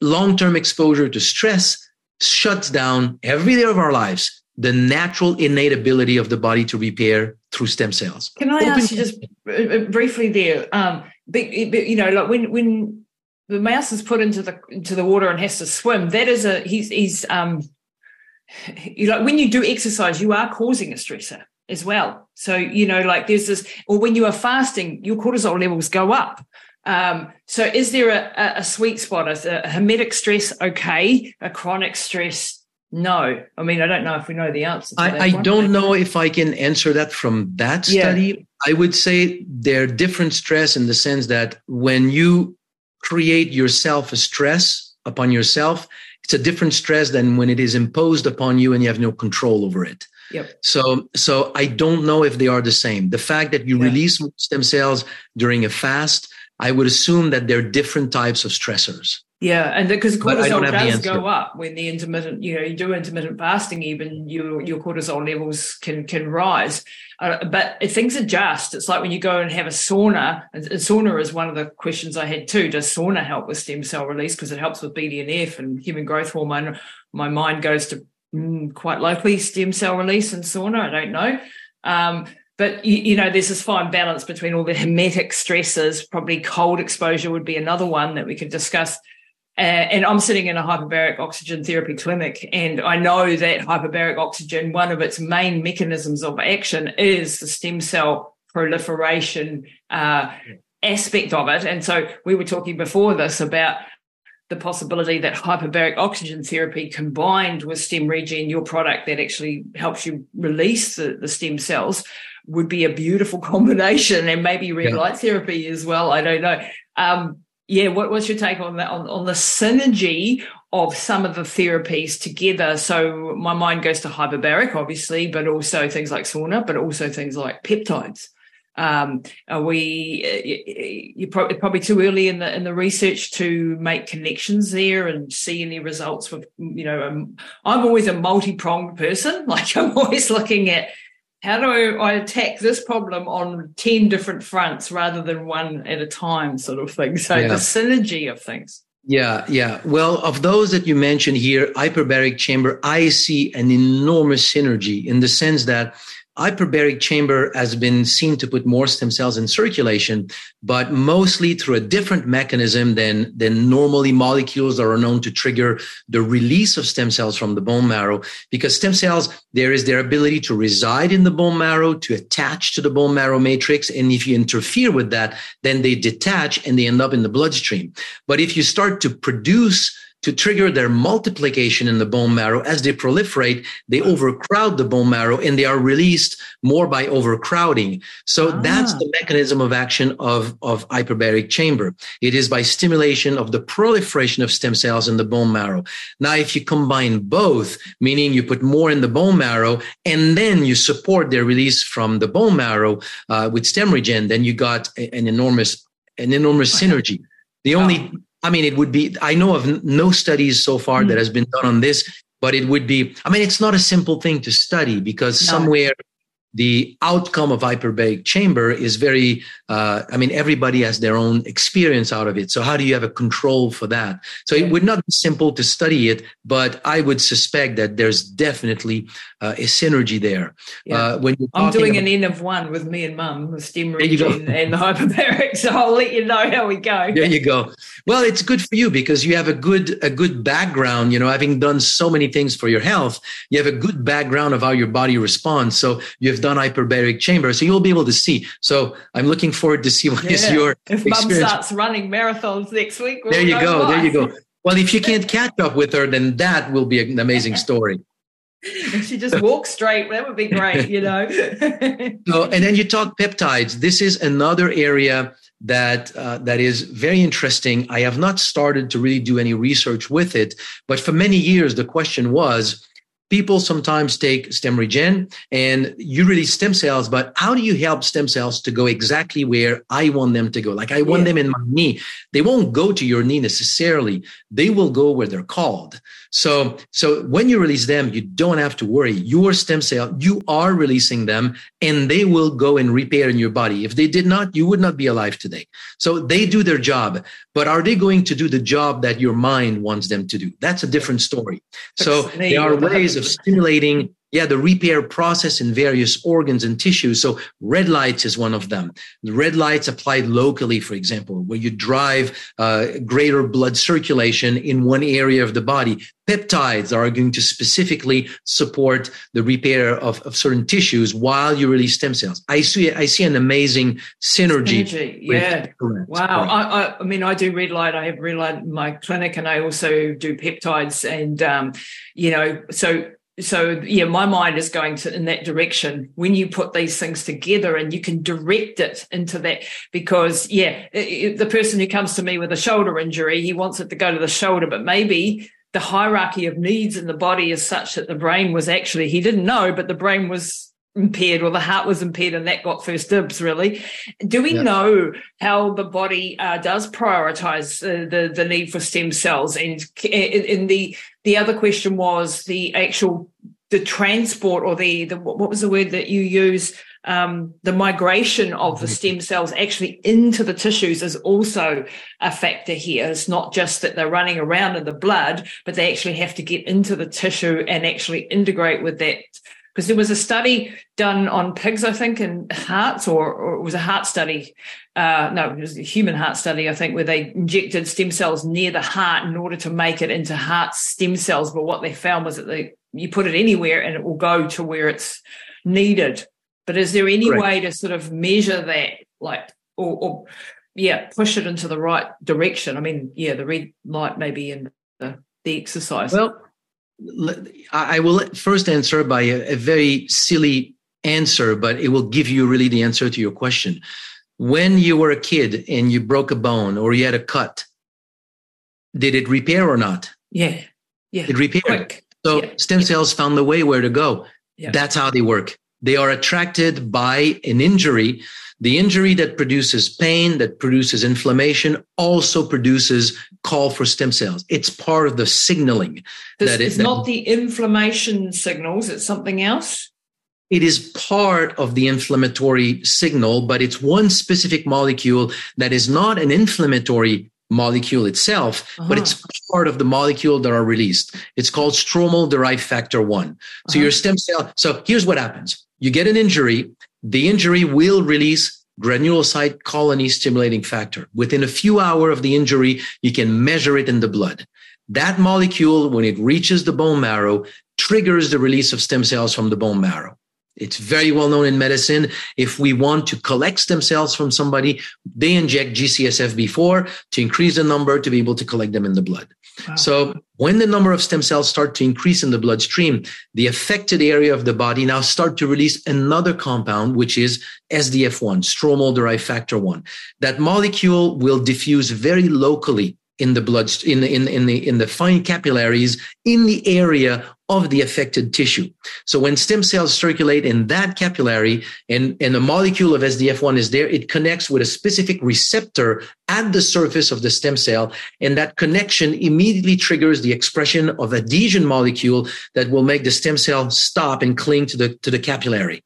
long term exposure to stress shuts down every day of our lives the natural innate ability of the body to repair through stem cells. Can I Open ask you just uh, uh, briefly there? Um, but, but, you know, like when when the mouse is put into the into the water and has to swim, that is a he's he's um you like when you do exercise, you are causing a stressor as well. So, you know, like there's this, or when you are fasting, your cortisol levels go up. Um, so is there a, a sweet spot? Is a hormetic stress okay? A chronic stress no. I mean, I don't know if we know the answer. I, I don't know if I can answer that from that study. Yeah. I would say they're different stress in the sense that when you create yourself a stress upon yourself, it's a different stress than when it is imposed upon you and you have no control over it. Yep. So, so I don't know if they are the same. The fact that you yeah. release stem cells during a fast, I would assume that they're different types of stressors. Yeah, and because cortisol does go up when the intermittent, you know, you do intermittent fasting, even your your cortisol levels can can rise. Uh, but if things adjust, it's like when you go and have a sauna. And, and sauna is one of the questions I had too. Does sauna help with stem cell release because it helps with BDNF and human growth hormone? My mind goes to mm, quite likely stem cell release and sauna. I don't know. Um, but you, you, know there's this fine balance between all the hormetic stresses probably cold exposure would be another one that we could discuss uh, and I'm sitting in a hyperbaric oxygen therapy clinic, and I know that hyperbaric oxygen, one of its main mechanisms of action is the stem cell proliferation uh, aspect of it. And so we were talking before this about the possibility that hyperbaric oxygen therapy combined with StemRegen, your product that actually helps you release the, the stem cells, would be a beautiful combination, and maybe red yeah. light therapy as well. I don't know. Um, yeah, what, what's your take on that on, on the synergy of some of the therapies together? So my mind goes to hyperbaric, obviously, but also things like sauna, but also things like peptides. Um, are we you're probably, too early in the in the research to make connections there and see any results with you know um, I'm always a multi-pronged person like I'm always looking at how do I attack this problem on 10 different fronts rather than one at a time, sort of thing? So yeah. the synergy of things. Yeah, yeah. Well, of those that you mentioned here, hyperbaric chamber, I see an enormous synergy in the sense that hyperbaric chamber has been seen to put more stem cells in circulation, but mostly through a different mechanism than, than normally molecules that are known to trigger the release of stem cells from the bone marrow. Because stem cells, there is their ability to reside in the bone marrow, to attach to the bone marrow matrix. And if you interfere with that, then they detach and they end up in the bloodstream. But if you start to produce to trigger their multiplication in the bone marrow. As they proliferate, they overcrowd the bone marrow and they are released more by overcrowding. So ah. that's the mechanism of action of, of hyperbaric chamber. It is by stimulation of the proliferation of stem cells in the bone marrow. Now, if you combine both, meaning you put more in the bone marrow and then you support their release from the bone marrow uh, with StemRegen, then you got an enormous, an enormous synergy. The only I mean, it would be, I know of no studies so far mm. that has been done on this, but it would be, I mean, it's not a simple thing to study because no. somewhere the outcome of hyperbaric chamber is very uh, i mean everybody has their own experience out of it. So how do you have a control for that? So it would not be simple to study it but i would suspect that there's definitely uh, a synergy there. Yeah. uh, when you're i'm doing about, an n of one with me and mum the StemRegen and the hyperbaric so i'll let you know how we go. There you go. Well it's good for you because you have a good a good background you know having done so many things for your health you have a good background of how your body responds. So you've done hyperbaric chamber, so you'll be able to see. So I'm looking forward to see what yeah. is your if experience. mum starts running marathons next week. We'll there you go. Why. There you go. Well, if you can't catch up with her, then that will be an amazing story. if she just walks straight, that would be great, you know. so, and then you talk peptides. This is another area that uh, that is very interesting. I have not started to really do any research with it, but for many years the question was people sometimes take StemRegen and you release stem cells, but how do you help stem cells to go exactly where I want them to go? Like I want yeah. them in my knee. They won't go to your knee necessarily. They will go where they're called. So, so when you release them, you don't have to worry. Your stem cell, you are releasing them and they will go and repair in your body. If they did not, you would not be alive today. So they do their job, but are they going to do the job that your mind wants them to do? That's a different story. So there are ways of stimulating yeah, the repair process in various organs and tissues. So red lights is one of them. The red lights applied locally, for example, where you drive uh, greater blood circulation in one area of the body. Peptides are going to specifically support the repair of, of certain tissues while you release stem cells. I see, I see an amazing synergy. synergy yeah. Correct, wow. I, I, I, mean, I do red light. I have red light in my clinic and I also do peptides and, um, you know, so so yeah my mind is going to in that direction. When you put these things together and you can direct it into that because yeah it, the person who comes to me with a shoulder injury he wants it to go to the shoulder but maybe the hierarchy of needs in the body is such that the brain was actually he didn't know but the brain was impaired. Or the heart was impaired and that got first dibs really. Do we know how the body uh, does prioritize uh, the the need for stem cells? And in the the other question was the actual the transport or the, the what was the word that you use? Um, the migration of the stem cells actually into the tissues is also a factor here. It's not just that they're running around in the blood, but they actually have to get into the tissue and actually integrate with that because there was a study done on pigs, I think, and hearts, or, or, it was a heart study. Uh, no, it was a human heart study, I think, where they injected stem cells near the heart in order to make it into heart stem cells. But what they found was that they, you put it anywhere and it will go to where it's needed. But is there any way to sort of measure that, like, or, or yeah, push it into the right direction? I mean, yeah, the red light maybe in the, the exercise. Well, I will first answer by a, a, very silly answer, but it will give you really the answer to your question. When you were a kid and you broke a bone or you had a cut, did it repair or not? Yeah. Yeah. It repaired. Quick. So yeah. stem cells found the way where to go. Yeah. That's how they work. They are attracted by an injury the injury that produces pain, that produces inflammation, also produces call for stem cells. It's part of the signaling. This, that it's not the inflammation signals, it's something else? It is part of the inflammatory signal, but it's one specific molecule that is not an inflammatory molecule itself, uh-huh. but it's part of the molecule that are released. It's called stromal derived factor one. So uh-huh. your stem cell. So here's what happens. You get an injury the injury will release granulocyte colony stimulating factor. Within a few hours of the injury, you can measure it in the blood. That molecule, when it reaches the bone marrow, triggers the release of stem cells from the bone marrow. It's very well known in medicine. If we want to collect stem cells from somebody, they inject GCSF before to increase the number to be able to collect them in the blood. Wow. So when the number of stem cells start to increase in the bloodstream, the affected area of the body now start to release another compound, which is SDF1, stromal derived factor 1. That molecule will diffuse very locally in the blood in the, in, in the in the fine capillaries in the area of the affected tissue. So when stem cells circulate in that capillary and, and a molecule of SDF1 is there, it connects with a specific receptor at the surface of the stem cell. And that connection immediately triggers the expression of adhesion molecule that will make the stem cell stop and cling to the, to the capillary.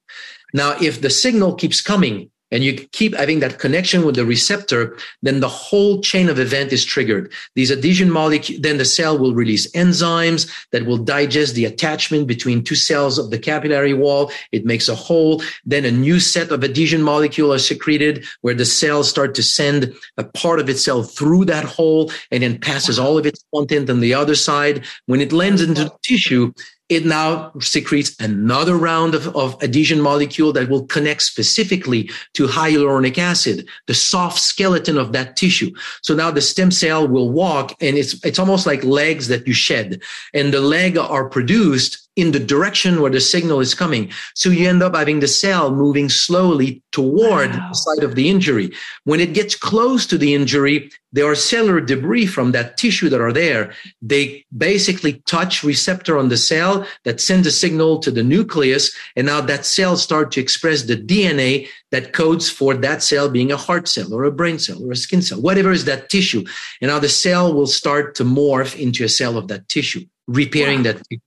Now, if the signal keeps coming and you keep having that connection with the receptor, then the whole chain of event is triggered. These adhesion molecules, then the cell will release enzymes that will digest the attachment between two cells of the capillary wall. It makes a hole. Then a new set of adhesion molecules are secreted where the cells start to send a part of itself through that hole and then passes all of its content on the other side. When it lands into the tissue, it now secretes another round of, of adhesion molecule that will connect specifically to hyaluronic acid, the soft skeleton of that tissue. So now the stem cell will walk and it's, it's almost like legs that you shed and the leg are produced in the direction where the signal is coming. So you end up having the cell moving slowly toward wow. the site of the injury. When it gets close to the injury, there are cellular debris from that tissue that are there. They basically touch receptor on the cell that sends a signal to the nucleus. And now that cell start to express the DNA that codes for that cell being a heart cell or a brain cell or a skin cell, whatever is that tissue. And now the cell will start to morph into a cell of that tissue, repairing wow. that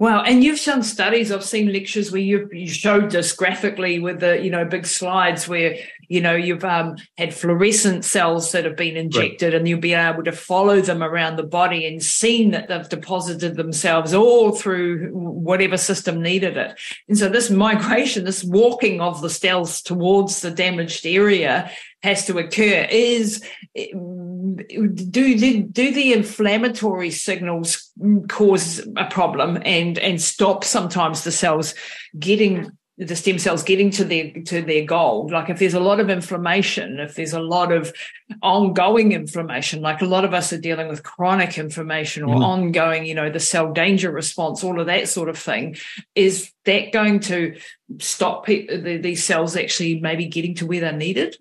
Wow, and you've done studies. I've seen lectures where you you showed this graphically with the you know big slides where you know you've um, had fluorescent cells that have been injected, right. and you'll be able to follow them around the body and seen that they've deposited themselves all through whatever system needed it. And so this migration, this walking of the cells towards the damaged area, has to occur. Is do the, do the inflammatory signals cause a problem and and stop sometimes the cells getting the stem cells getting to their to their goal like if there's a lot of inflammation if there's a lot of ongoing inflammation like a lot of us are dealing with chronic inflammation or mm. ongoing you know the cell danger response all of that sort of thing is that going to stop pe- the, these cells actually maybe getting to where they're needed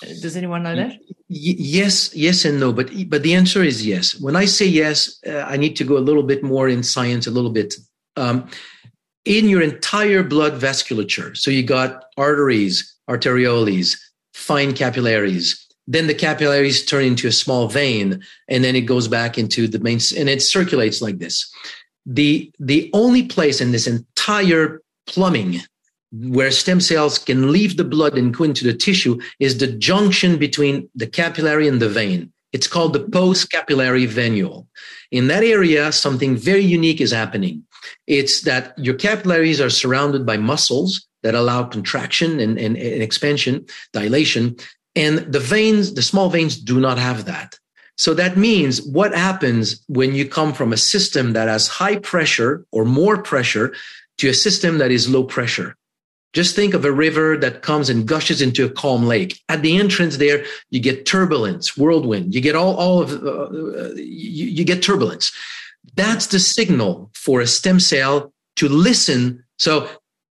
does anyone know that? yes, yes, and no. But but the answer is yes. When I say yes, uh, I need to go a little bit more in science, a little bit. Um, in your entire blood vasculature, so you got arteries, arterioles, fine capillaries. Then the capillaries turn into a small vein, and then it goes back into the main, and it circulates like this. The the only place in this entire plumbing where stem cells can leave the blood and go into the tissue is the junction between the capillary and the vein. It's called the post-capillary venule. In that area, something very unique is happening. It's that your capillaries are surrounded by muscles that allow contraction and, and, and expansion, dilation. And the veins, the small veins do not have that. So that means what happens when you come from a system that has high pressure or more pressure to a system that is low pressure? Just think of a river that comes and gushes into a calm lake. At the entrance there, you get turbulence, whirlwind. You get all, all of, uh, you, you get turbulence. That's the signal for a stem cell to listen. So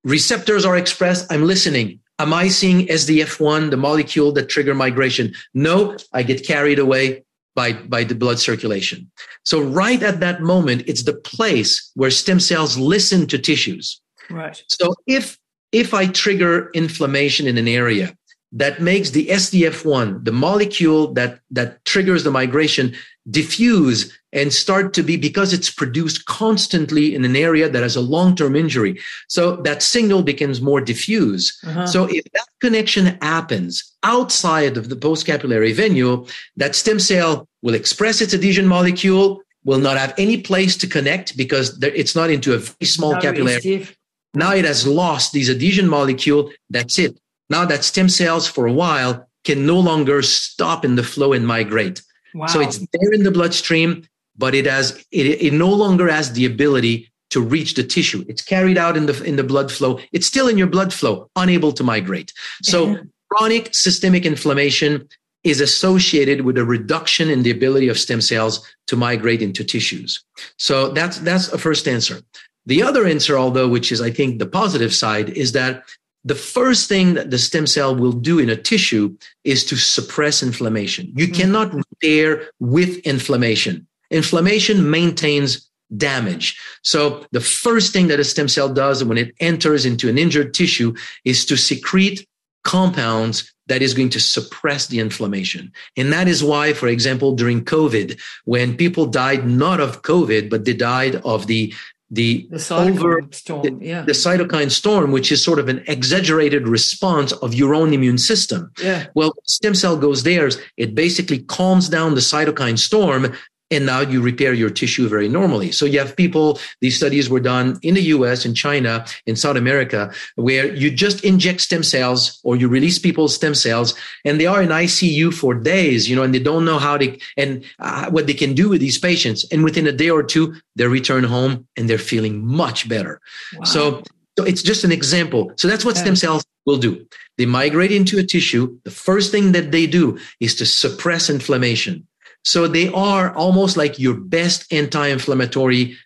receptors are expressed. I'm listening. Am I seeing SDF1, the molecule that trigger migration? No, I get carried away by, by the blood circulation. So right at that moment, it's the place where stem cells listen to tissues. Right. So if if I trigger inflammation in an area that makes the SDF1, the molecule that, that triggers the migration, diffuse and start to be because it's produced constantly in an area that has a long-term injury. So that signal becomes more diffuse. Uh-huh. So if that connection happens outside of the postcapillary venule, that stem cell will express its adhesion molecule, will not have any place to connect because it's not into a very small no, capillary. Now it has lost these adhesion molecule. That's it. Now that stem cells for a while can no longer stop in the flow and migrate. Wow. So it's there in the bloodstream, but it has it, it no longer has the ability to reach the tissue. It's carried out in the in the blood flow. It's still in your blood flow, unable to migrate. So chronic systemic inflammation is associated with a reduction in the ability of stem cells to migrate into tissues. So that's that's a first answer. The other answer, although, which is, I think, the positive side, is that the first thing that the stem cell will do in a tissue is to suppress inflammation. You mm-hmm. cannot repair with inflammation. Inflammation maintains damage. So the first thing that a stem cell does when it enters into an injured tissue is to secrete compounds that is going to suppress the inflammation. And that is why, for example, during COVID, when people died not of COVID, but they died of the the, the cytokine over, storm, yeah. the, the, cytokine storm, which is sort of an exaggerated response of your own immune system. Yeah. Well, stem cell goes there, it basically calms down the cytokine storm and now you repair your tissue very normally. So you have people, these studies were done in the US, in China, in South America, where you just inject stem cells or you release people's stem cells and they are in ICU for days, you know, and they don't know how to, and uh, what they can do with these patients. And within a day or two, they return home and they're feeling much better. Wow. So, so it's just an example. So that's what stem cells will do. They migrate into a tissue. The first thing that they do is to suppress inflammation. So they are almost like your best anti-inflammatory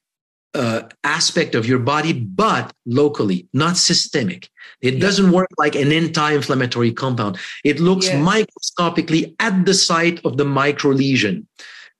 uh, aspect of your body, but locally, not systemic. It yeah. doesn't work like an anti-inflammatory compound. It looks yeah. microscopically at the site of the micro lesion.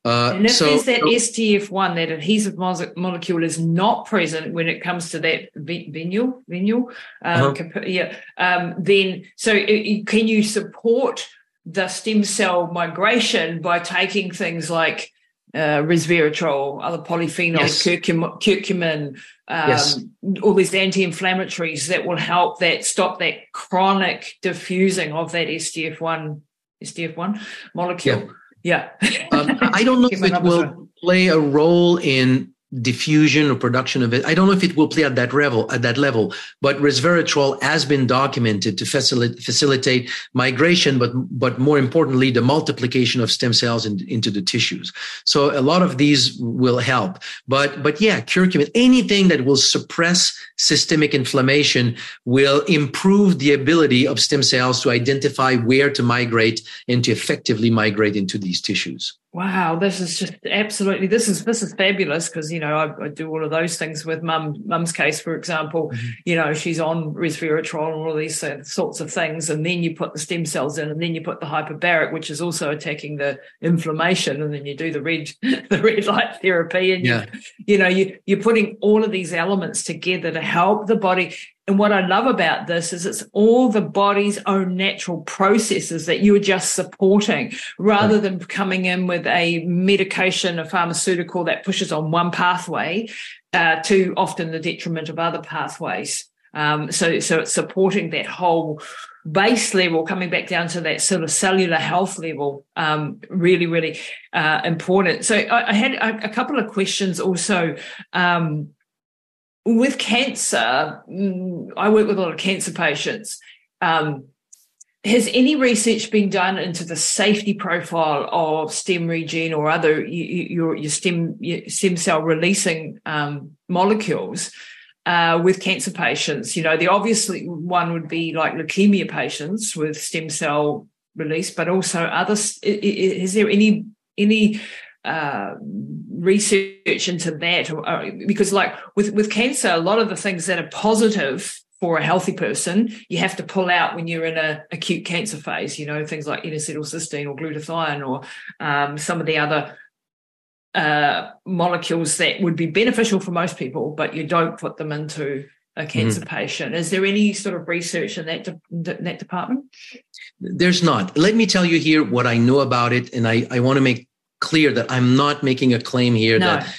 Uh, and if so, there's that SDF1, that adhesive molecule is not present when it comes to that venule, venule, um, uh-huh. yeah, um, then so it, can you support the stem cell migration by taking things like uh, resveratrol, other polyphenols, yes. curcumin, curcumin um, yes. all these anti-inflammatories that will help that stop that chronic diffusing of that SDF1 SDF1 molecule. Yeah. yeah. um, I don't know if it will play a role in diffusion or production of it. I don't know if it will play at that level, at that level, but resveratrol has been documented to facilitate, facilitate migration, but, but more importantly, the multiplication of stem cells in, into the tissues. So a lot of these will help, but, but yeah, curcumin, anything that will suppress systemic inflammation will improve the ability of stem cells to identify where to migrate and to effectively migrate into these tissues. Wow, this is just absolutely this is this is fabulous because you know I, I, do all of those things with mum mum's case for example mm-hmm. you know she's on resveratrol and all these sorts of things and then you put the stem cells in and then you put the hyperbaric which is also attacking the inflammation and then you do the red the red light therapy and yeah. you, you know you you're putting all of these elements together to help the body and what I love about this is it's all the body's own natural processes that you're just supporting rather than coming in with a medication, a pharmaceutical that pushes on one pathway uh, to often the detriment of other pathways. Um, so, so it's supporting that whole base level, coming back down to that sort of cellular health level, um, really, really uh, important. So I, I had a, a, couple of questions also. Um, with cancer, mm, I work with a lot of cancer patients. Um, has any research been done into the safety profile of StemRegen or other your, your stem your stem cell releasing um, molecules uh, with cancer patients? You know, the obviously one would be like leukemia patients with stem cell release, but also others. Is there any any uh, research into that uh, because like with with cancer a lot of the things that are positive for a healthy person you have to pull out when you're in a acute cancer phase you know things like N-acetylcysteine or glutathione or um, some of the other uh, molecules that would be beneficial for most people but you don't put them into a cancer mm-hmm. patient. Is there any sort of research in that de- that department? There's not. Let me tell you here what i know about it and i, I want to make clear that I'm not making a claim here no. that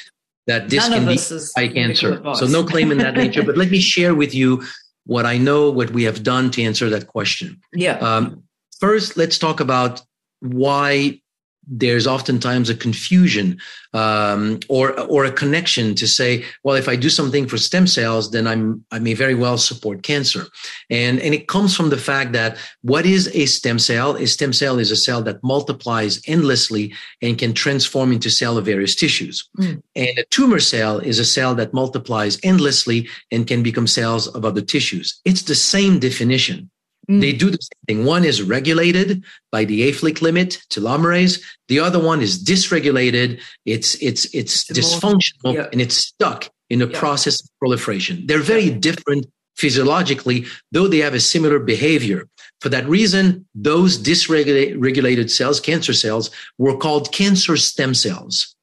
that this None can be eye cancer. So no claim in that nature. But let me share with you what I know, what we have done to answer that question. Yeah. Um, first, let's talk about why there's oftentimes a confusion um, or or a connection to say, well, if I do something for stem cells, then I'm I may very well support cancer, and and it comes from the fact that what is a stem cell? A stem cell is a cell that multiplies endlessly and can transform into cell of various tissues, mm. and a tumor cell is a cell that multiplies endlessly and can become cells of other tissues. It's the same definition. Mm. They do the same thing. One is regulated by the Hayflick limit telomerase. The other one is dysregulated. It's it's it's, it's dysfunctional yeah. and it's stuck in the yeah. process of proliferation. They're very different physiologically, though they have a similar behavior. For that reason, those dysregulated cells, cancer cells, were called cancer stem cells.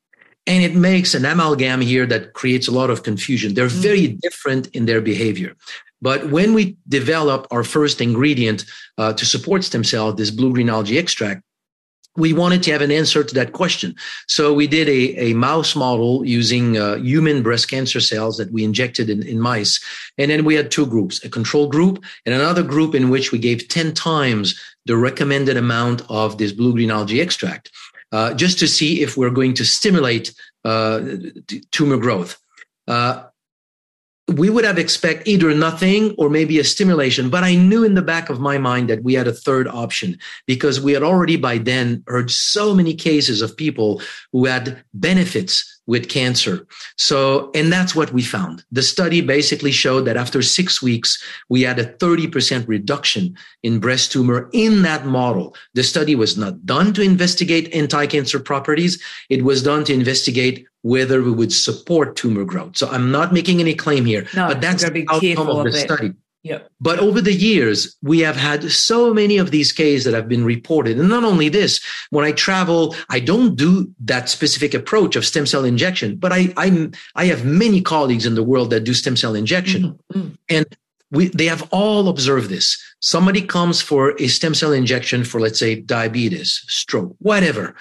And it makes an amalgam here that creates a lot of confusion. They're very mm-hmm. different in their behavior. But when we develop our first ingredient uh, to support stem cells, this blue green algae extract, we wanted to have an answer to that question. So we did a, a mouse model using uh, human breast cancer cells that we injected in, in mice. And then we had two groups, a control group and another group in which we gave 10 times the recommended amount of this blue green algae extract, uh, just to see if we're going to stimulate uh, tumor growth. We would have expect either nothing or maybe a stimulation but i knew in the back of my mind that we had a third option because we had already by then heard so many cases of people who had benefits with cancer. So, and that's what we found. The study basically showed that after six weeks, we had a 30% reduction in breast tumor in that model. The study was not done to investigate anti-cancer properties. It was done to investigate whether we would support tumor growth. So I'm not making any claim here, no, but that's the outcome of the of study. Yep. But over the years, we have had so many of these cases that have been reported. And not only this, when I travel, I don't do that specific approach of stem cell injection, but I, I'm, I have many colleagues in the world that do stem cell injection. Mm-hmm. And we, they have all observed this. Somebody comes for a stem cell injection for, let's say, diabetes, stroke, whatever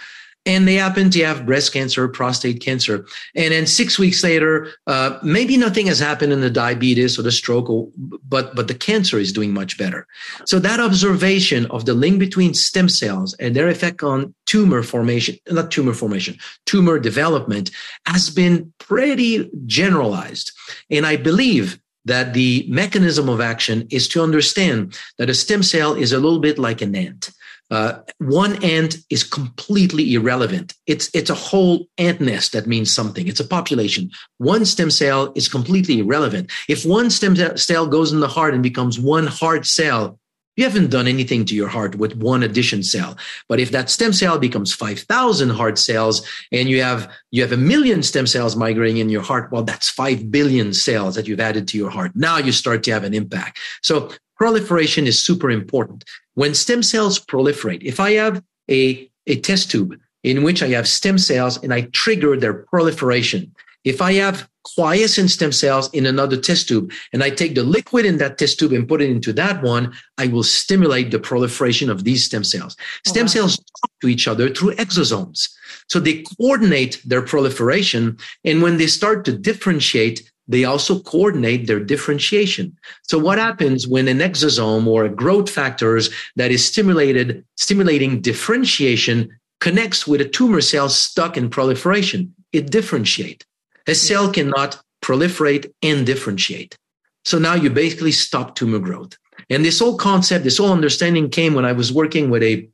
and they happen to have breast cancer, prostate cancer. And then six weeks later, uh, maybe nothing has happened in the diabetes or the stroke, or, but, but the cancer is doing much better. So that observation of the link between stem cells and their effect on tumor formation, not tumor formation, tumor development has been pretty generalized. And I believe that the mechanism of action is to understand that a stem cell is a little bit like an ant. Uh, one ant is completely irrelevant. It's it's a whole ant nest that means something. It's a population. One stem cell is completely irrelevant. If one stem cell goes in the heart and becomes one heart cell, you haven't done anything to your heart with one addition cell. But if that stem cell becomes 5,000 heart cells and you have, you have a million stem cells migrating in your heart, well, that's 5 billion cells that you've added to your heart. Now you start to have an impact. So proliferation is super important. When stem cells proliferate, if I have a, a test tube in which I have stem cells and I trigger their proliferation, if I have quiescent stem cells in another test tube and I take the liquid in that test tube and put it into that one, I will stimulate the proliferation of these stem cells. Oh, stem oh, wow. cells talk to each other through exosomes. So they coordinate their proliferation. And when they start to differentiate, they also coordinate their differentiation. So what happens when an exosome or a growth factors that is stimulated, stimulating differentiation connects with a tumor cell stuck in proliferation? It differentiate. A cell cannot proliferate and differentiate. So now you basically stop tumor growth. And this whole concept, this whole understanding came when I was working with a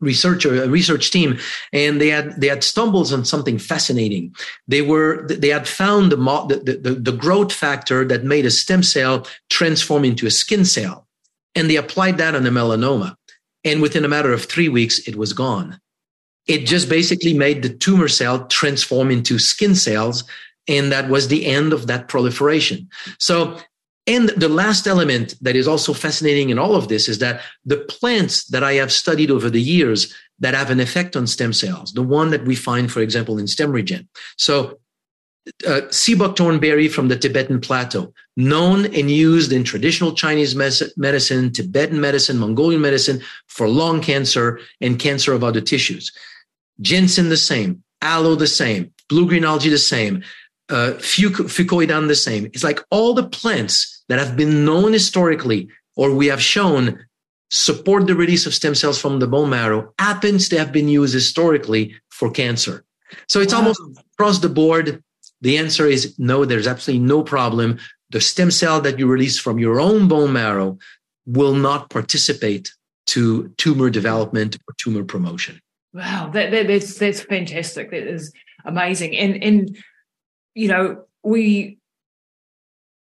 researcher, a uh, research team, and they had they had stumbles on something fascinating. They were they had found the, the, the, the growth factor that made a stem cell transform into a skin cell, and they applied that on a melanoma. And within a matter of three weeks, it was gone. It just basically made the tumor cell transform into skin cells and that was the end of that proliferation. So, and the last element that is also fascinating in all of this is that the plants that I have studied over the years that have an effect on stem cells, the one that we find, for example, in stem StemRegen. So, uh, sea buckthorn berry from the Tibetan plateau, known and used in traditional Chinese medicine, Tibetan medicine, Mongolian medicine for lung cancer and cancer of other tissues. Ginseng the same, aloe the same, blue green algae the same, uh, fucoidan the same. It's like all the plants that have been known historically or we have shown support the release of stem cells from the bone marrow happens to have been used historically for cancer. So it's wow. almost across the board. The answer is no, there's absolutely no problem. The stem cell that you release from your own bone marrow will not participate to tumor development or tumor promotion. Wow, that, that, that's that's fantastic. That is amazing. And and you know, we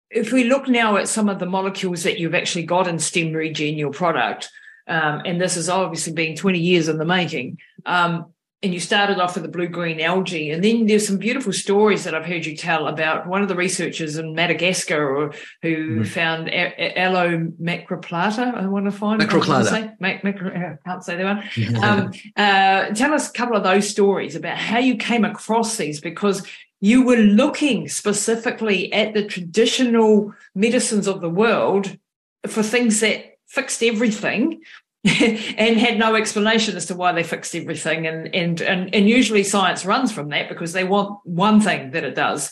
if we look now at some of the molecules that you've actually got in StemRegen, your product, um, and this has obviously been 20 years in the making, um, and you started off with the blue green algae and then there's some beautiful stories that i've heard you tell about one of the researchers in madagascar who mm. found aloe macroplata i want to find macroplata. Mac, macro, i can't say that one. Um, uh, tell us a couple of those stories about how you came across these because you were looking specifically at the traditional medicines of the world for things that fixed everything and had no explanation as to why they fixed everything. And, and, and, and usually science runs from that because they want one thing that it does.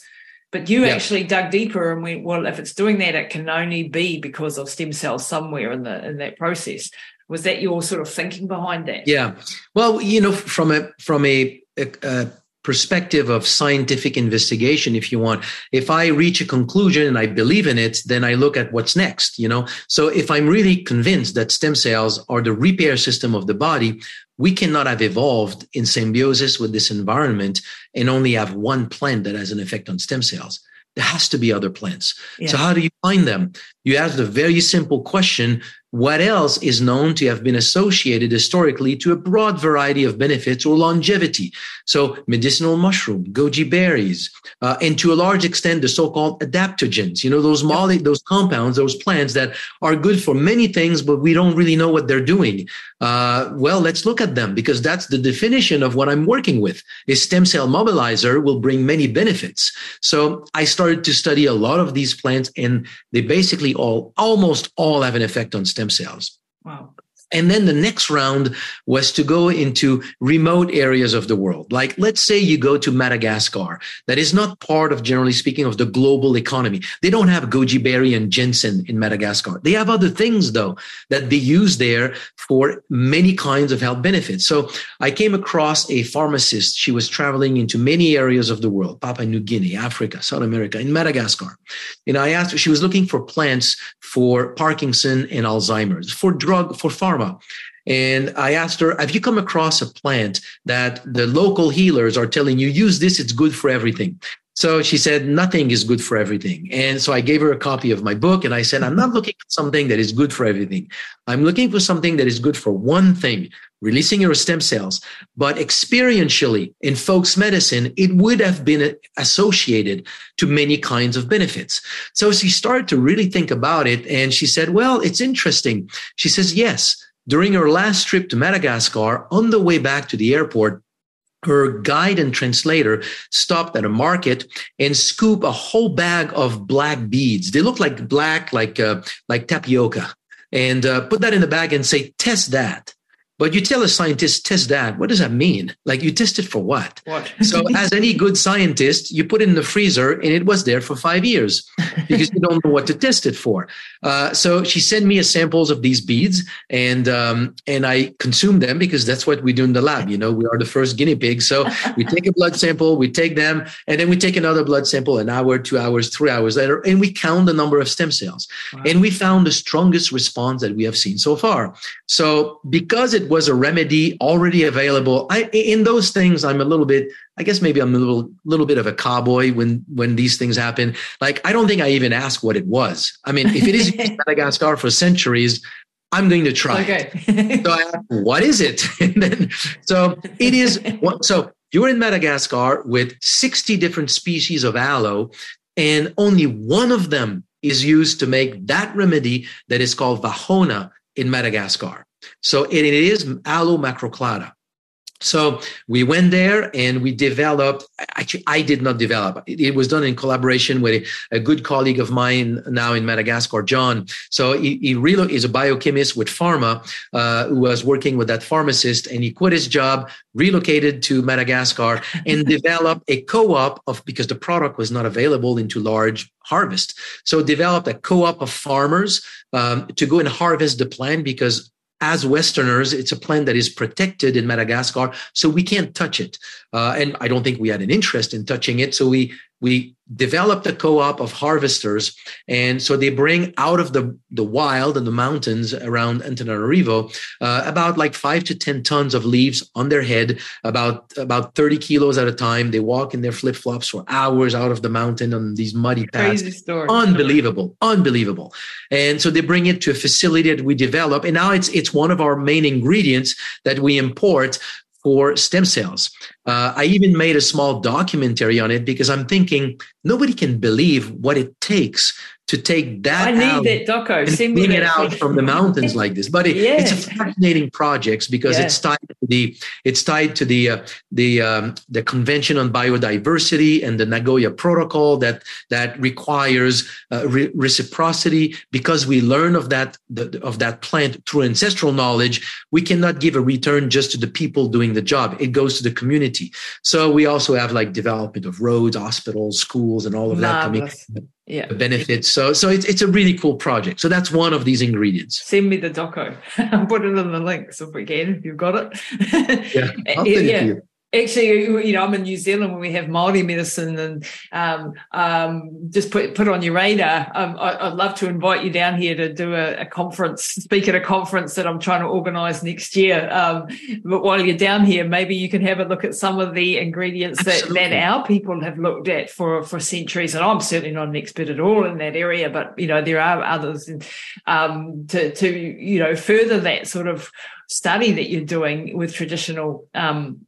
But you actually dug deeper and went, well, if it's doing that, it can only be because of stem cells somewhere in the in that process. Was that your sort of thinking behind that? Yeah. Well, you know, from a from a, a, a perspective of scientific investigation if you want. If i reach a conclusion and i believe in it then i look at what's next you know? So if i'm really convinced that stem cells are the repair system of the body we cannot have evolved in symbiosis with this environment and only have one plant that has an effect on stem cells. There has to be other plants. Yeah. so how do you find them? You ask the very simple question what else is known to have been associated historically to a broad variety of benefits or longevity? So medicinal mushroom, goji berries, uh, and to a large extent, the so-called adaptogens, you know, those those compounds, those plants that are good for many things, but we don't really know what they're doing. Uh, well, let's look at them because that's the definition of what I'm working with. A stem cell mobilizer will bring many benefits. So I started to study a lot of these plants and they basically all, almost all have an effect on stem cells. Wow. And then the next round was to go into remote areas of the world. Like, let's say you go to Madagascar, that is not part of, generally speaking, of the global economy. They don't have goji berry and ginseng in Madagascar. They have other things, though, that they use there for many kinds of health benefits. So I came across a pharmacist. She was traveling into many areas of the world, Papua New Guinea, Africa, South America, in Madagascar. And I asked her, she was looking for plants for Parkinson and Alzheimer's, for drug, for pharma And I asked her, Have you come across a plant that the local healers are telling you, use this, it's good for everything? So she said, Nothing is good for everything. And so I gave her a copy of my book and I said, I'm not looking for something that is good for everything. I'm looking for something that is good for one thing, releasing your stem cells. But experientially, in folks' medicine, it would have been associated to many kinds of benefits. So she started to really think about it and she said, Well, it's interesting. She says, Yes during her last trip to Madagascar, on the way back to the airport, her guide and translator stopped at a market and scoop a whole bag of black beads. They look like black, like uh, like tapioca, and uh, put that in the bag and say, "Test that." But you tell a scientist, test that. What does that mean? Like you test it for what? What? so as any good scientist, you put it in the freezer and it was there for five years because you don't know what to test it for. Uh, so she sent me a samples of these beads and, um, and I consumed them because that's what we do in the lab. You know, we are the first guinea pigs. So we take a blood sample, we take them and then we take another blood sample an hour, two hours, three hours later, and we count the number of stem cells. Wow. And we found the strongest response that we have seen so far. So because it was a remedy already available. I, in those things, I'm a little bit, I guess maybe I'm a little, little bit of a cowboy when, when these things happen. Like, I don't think I even ask what it was. I mean, if it is Madagascar for centuries, I'm going to try. Okay. so I ask, what is it? and then, so it is, so you're in Madagascar with 60 different species of aloe, and only one of them is used to make that remedy that is called Vahona in Madagascar. So it, it is aloe macroclada. So we went there and we developed. Actually, I did not develop. It, it was done in collaboration with a, a, good colleague of mine now in Madagascar, John. So he, he really is a biochemist with pharma uh, who was working with that pharmacist, and he quit his job, relocated to Madagascar, and developed a co-op of because the product was not available into large harvest. So developed a co-op of farmers um, to go and harvest the plant because as Westerners, it's a plant that is protected in Madagascar, so we can't touch it. Uh, and I don't think we had an interest in touching it. So we we developed a co-op of harvesters and so they bring out of the, the wild and the mountains around antananarivo uh, about like five to ten tons of leaves on their head about about 30 kilos at a time. They walk in their flip-flops for hours out of the mountain on these muddy paths. Crazy story. unbelievable unbelievable. And so they bring it to a facility that we develop and now it's it's one of our main ingredients that we import for stem cells. Uh, I even made a small documentary on it because I'm thinking nobody can believe what it takes to take that. I need that doco. And Send bring it out from the mountains like this. But it, yeah. it's a fascinating project because yeah. it's tied to the it's tied to the uh, the um, the Convention on Biodiversity and the Nagoya Protocol that that requires uh, re- reciprocity. Because we learn of that the, of that plant through ancestral knowledge, we cannot give a return just to the people doing the job. It goes to the community. So we also have like development of roads, hospitals, schools, and all of Marvelous. that coming yeah. benefits. So so it's it's a really cool project. So that's one of these ingredients. Send me the doco. I'll put it in the links if we can, if you've got it. yeah, I'll send yeah. it to you actually you know i'm in new zealand when we have maori medicine and um, um, just put put on your radar. Um, I, would love to invite you down here to do a, a, conference speak at a conference that i'm trying to organize next year. Um, but while you're down here maybe you can have a look at some of the ingredients that, that our people have looked at for for centuries. And i'm certainly not an expert at all in that area but you know there are others um, to to you know further that sort of study that you're doing with traditional um,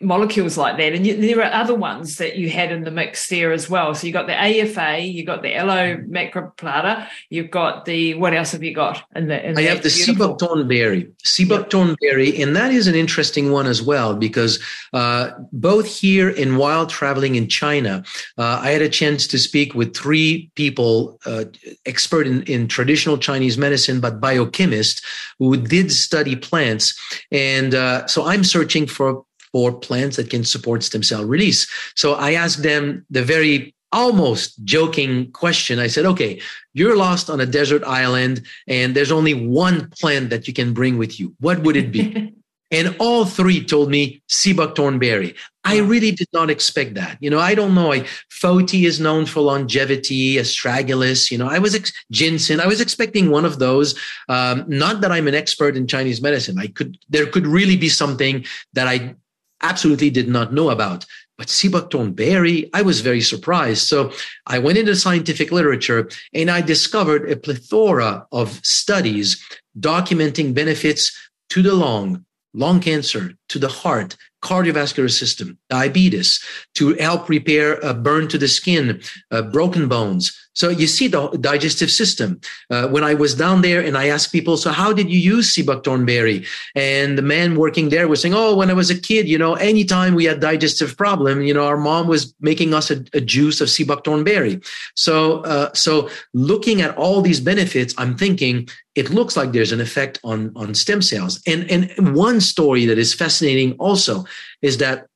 molecules like that. And you, there are other ones that you had in the mix there as well. So you've got the AFA, you've got the Aloe macroplata, you've got the what else have you got? In the, in I have the seabuckthorn berry, seabuckthorn yep. berry, and that is an interesting one as well because uh, both here and while traveling in China, uh, I had a chance to speak with three people, uh, expert in, in traditional Chinese medicine, but biochemists who did study plants, and uh, so I'm searching for for plants that can support stem cell release. So I asked them the very almost joking question. I said, okay, you're lost on a desert island and there's only one plant that you can bring with you. What would it be? and all three told me seabuckthorn berry. I really did not expect that. You know, I don't know. I, Foti is known for longevity, astragalus, you know, I was, ex- ginseng. I was expecting one of those. Um, not that I'm an expert in Chinese medicine. I could, there could really be something that I absolutely did not know about. But seabuckthorn berry, I was very surprised. So I went into scientific literature and I discovered a plethora of studies documenting benefits to the lung, lung cancer, to the heart, cardiovascular system, diabetes, to help repair a burn to the skin, uh, broken bones. So you see the digestive system. Uh, when I was down there and I asked people, so how did you use seabuckthorn berry? And the man working there was saying, oh, when I was a kid, you know, anytime we had digestive problem, you know, our mom was making us a, a juice of seabuckthorn berry. So, uh, so looking at all these benefits, I'm thinking it looks like there's an effect on on stem cells. And and one story that is fascinating also is that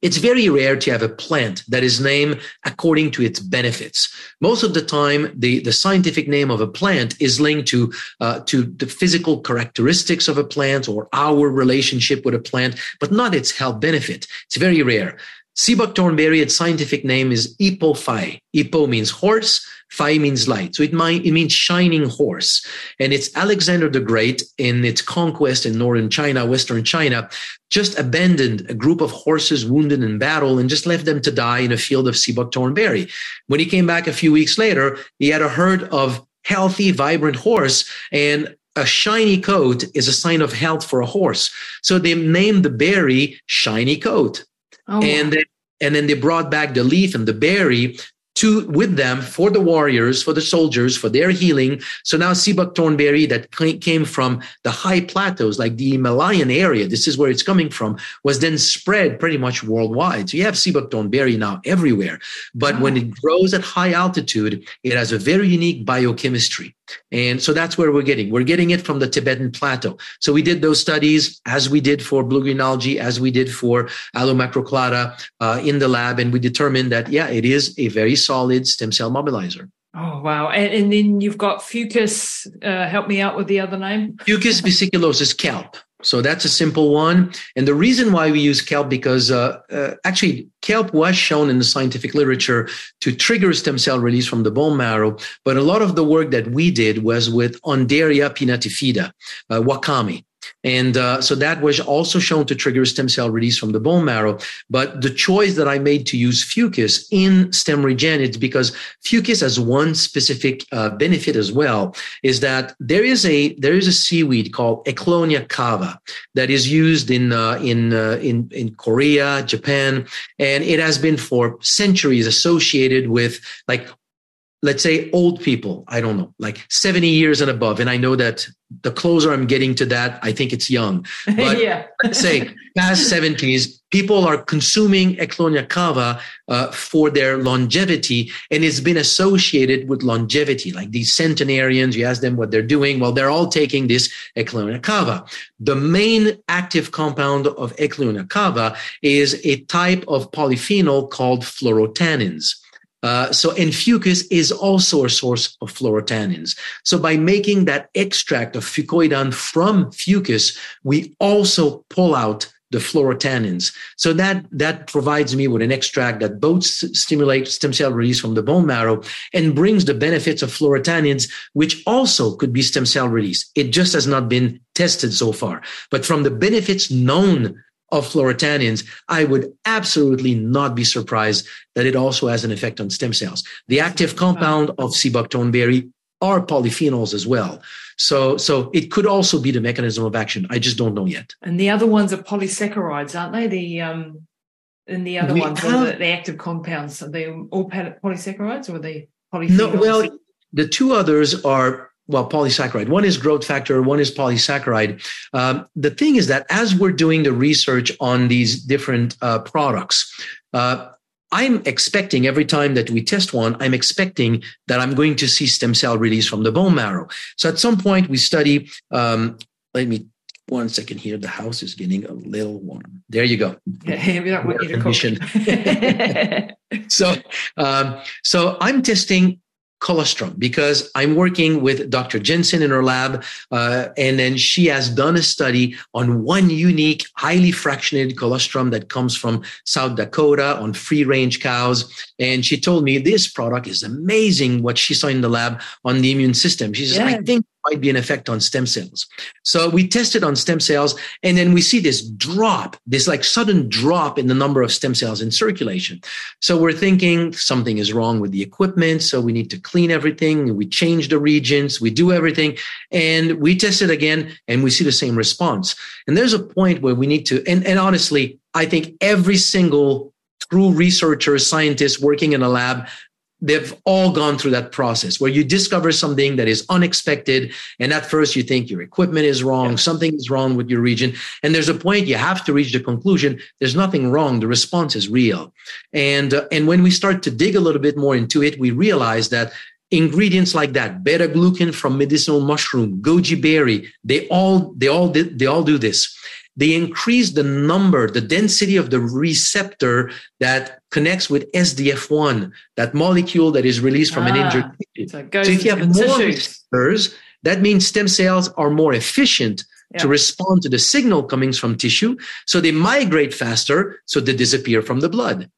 it's very rare to have a plant that is named according to its benefits. Most of the time, the, the scientific name of a plant is linked to, uh, to the physical characteristics of a plant or our relationship with a plant, but not its health benefit. It's very rare. Seabuckthorn berry, its scientific name is Hippo Hippo means horse, Phi means light. So it, might, it means shining horse. And it's Alexander the Great in its conquest in northern China, western China, just abandoned a group of horses wounded in battle and just left them to die in a field of seabuckthorn berry. When he came back a few weeks later, he had a herd of healthy, vibrant horse and a shiny coat is a sign of health for a horse. So they named the berry shiny coat. Oh, and then, and then they brought back the leaf and the berry to with them for the warriors, for the soldiers, for their healing. So now seabuckthorn berry that came from the high plateaus, like the Himalayan area, this is where it's coming from, was then spread pretty much worldwide. So you have seabuckthorn berry now everywhere. But wow. when ah. it grows at high altitude, it has a very unique biochemistry. And so that's where we're getting. We're getting it from the Tibetan plateau. So we did those studies as we did for blue green algae, as we did for Aloe macroclada uh, in the lab, and we determined that yeah, it is a very solid stem cell mobilizer. Oh wow! And, and then you've got Fucus. Uh, help me out with the other name. Fucus vesiculosus kelp. So that's a simple one. And the reason why we use kelp because uh, uh, actually kelp was shown in the scientific literature to trigger stem cell release from the bone marrow. But a lot of the work that we did was with Undaria pinnatifida, uh, wakame. And uh, so that was also shown to trigger stem cell release from the bone marrow. But the choice that I made to use Fucus in StemRegen it's because Fucus has one specific uh, benefit as well, is that there is a there is a seaweed called Ecklonia cava that is used in uh, in uh, in in Korea, Japan, and it has been for centuries associated with like let's say old people, I don't know, like 70 years and above. And I know that the closer I'm getting to that, I think it's young. But yeah. let's say past 70s, people are consuming Ecklonia cava uh, for their longevity. And it's been associated with longevity. Like these centenarians, you ask them what they're doing. Well, they're all taking this Ecklonia cava. The main active compound of Ecklonia cava is a type of polyphenol called phlorotannins. Uh, so, and fucus is also a source of phlorotannins. So, by making that extract of fucoidan from fucus, we also pull out the phlorotannins. So that that provides me with an extract that both stimulates stem cell release from the bone marrow and brings the benefits of phlorotannins, which also could be stem cell release. It just has not been tested so far. But from the benefits known of phlorotannins, I would absolutely not be surprised that it also has an effect on stem cells. The active compound of seabuckthorn berry are polyphenols as well. So, so it could also be the mechanism of action. I just don't know yet. And the other ones are polysaccharides, aren't they? The um, and the other we ones have, are the, the, active compounds. Are they all polysaccharides or are they polyphenols? No, well, the two others are well, polysaccharide. One is growth factor, one is polysaccharide. Um, the thing is that as we're doing the research on these different uh, products, uh, I'm expecting every time that we test one, I'm expecting that I'm going to see stem cell release from the bone marrow. So at some point we study, um, let me one second here. The house is getting a little warm. There you go. Yeah, we don't want you to so, um, so I'm testing colostrum because I'm working with Dr. Jensen in her lab, uh, and then she has done a study on one unique, highly fractionated colostrum that comes from South Dakota on free range cows. And she told me this product is amazing what she saw in the lab on the immune system. She says, yeah. I think might be an effect on stem cells. So we tested on stem cells and then we see this drop, this like sudden drop in the number of stem cells in circulation. So we're thinking something is wrong with the equipment. So we need to clean everything. We change the reagents. We do everything and we test it again and we see the same response. And there's a point where we need to, and, and honestly, I think every single true researcher, scientist working in a lab they've all gone through that process where you discover something that is unexpected and at first you think your equipment is wrong yeah. something is wrong with your reagent and there's a point you have to reach the conclusion there's nothing wrong the response is real and uh, and when we start to dig a little bit more into it we realize that ingredients like that beta glucan from medicinal mushroom goji berry they all they all they all do this they increase the number, the density of the receptor that connects with SDF1, that molecule that is released from ah, an injured tissue. So, so if you have more receptors, that means stem cells are more efficient yeah. to respond to the signal coming from tissue. So they migrate faster, so they disappear from the blood.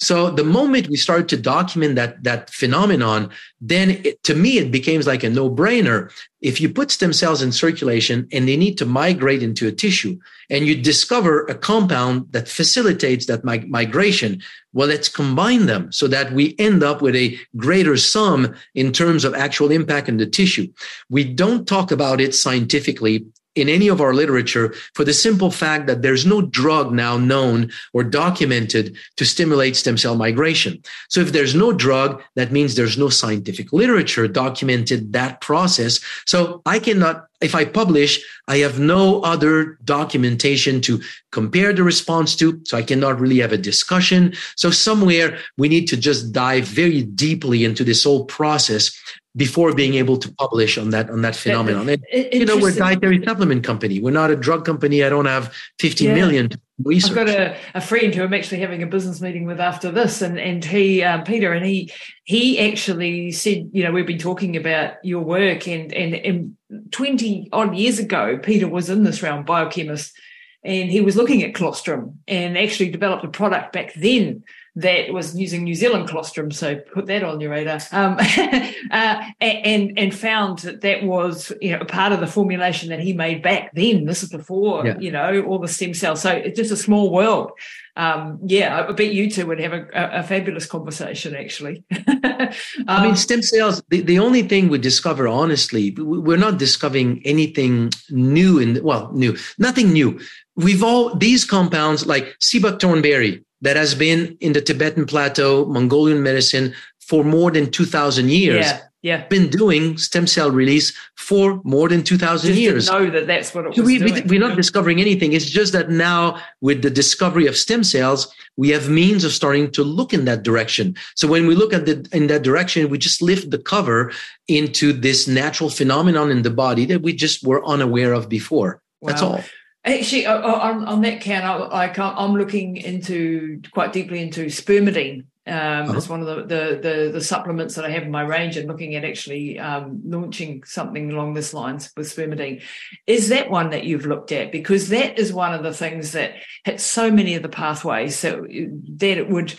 So the moment we started to document that that phenomenon, then it, to me it becomes like a no-brainer. If you put stem cells in circulation and they need to migrate into a tissue, and you discover a compound that facilitates that mig- migration, well, let's combine them so that we end up with a greater sum in terms of actual impact in the tissue. We don't talk about it scientifically in any of our literature for the simple fact that there's no drug now known or documented to stimulate stem cell migration. So if there's no drug, that means there's no scientific literature documented that process. So I cannot, if I publish, I have no other documentation to compare the response to. So I cannot really have a discussion. So somewhere we need to just dive very deeply into this whole process before being able to publish on that on that phenomenon. And, you know, we're a dietary supplement company. We're not a drug company. I don't have fifty yeah. million research. I've got a, a friend who I'm actually having a business meeting with after this, and and he um, Peter, and he he actually said, you know, we've been talking about your work, and and, and twenty odd years ago, Peter was in this realm, biochemist, and he was looking at colostrum and actually developed a product back then that was using New Zealand colostrum, so put that on your radar. Um, uh, and and found that that was you know part of the formulation that he made back then. This is before yeah. you know all the stem cells. So it's just a small world. Um, yeah, I bet you two would have a, a, fabulous conversation. Actually, um, I mean, stem cells. The, the only thing we discover, honestly, we're not discovering anything new in well, new, nothing new. We've all these compounds like buckthorn berry that has been in the Tibetan plateau, Mongolian medicine for more than 2000 years. Yeah. Yeah, been doing stem cell release for more than 2000 years. know that that's what it was we, doing. We, are not discovering anything. It's just that now with the discovery of stem cells, we have means of starting to look in that direction. So when we look at the, in that direction, we just lift the cover into this natural phenomenon in the body that we just were unaware of before. Wow. That's all. Actually, on, on that count, I, I am looking into quite deeply into spermidine. Um, uh-huh. It's one of the, the, the the supplements that I have in my range, and looking at actually um, launching something along this lines with spermidine. Is that one that you've looked at? Because that is one of the things that hits so many of the pathways so that it would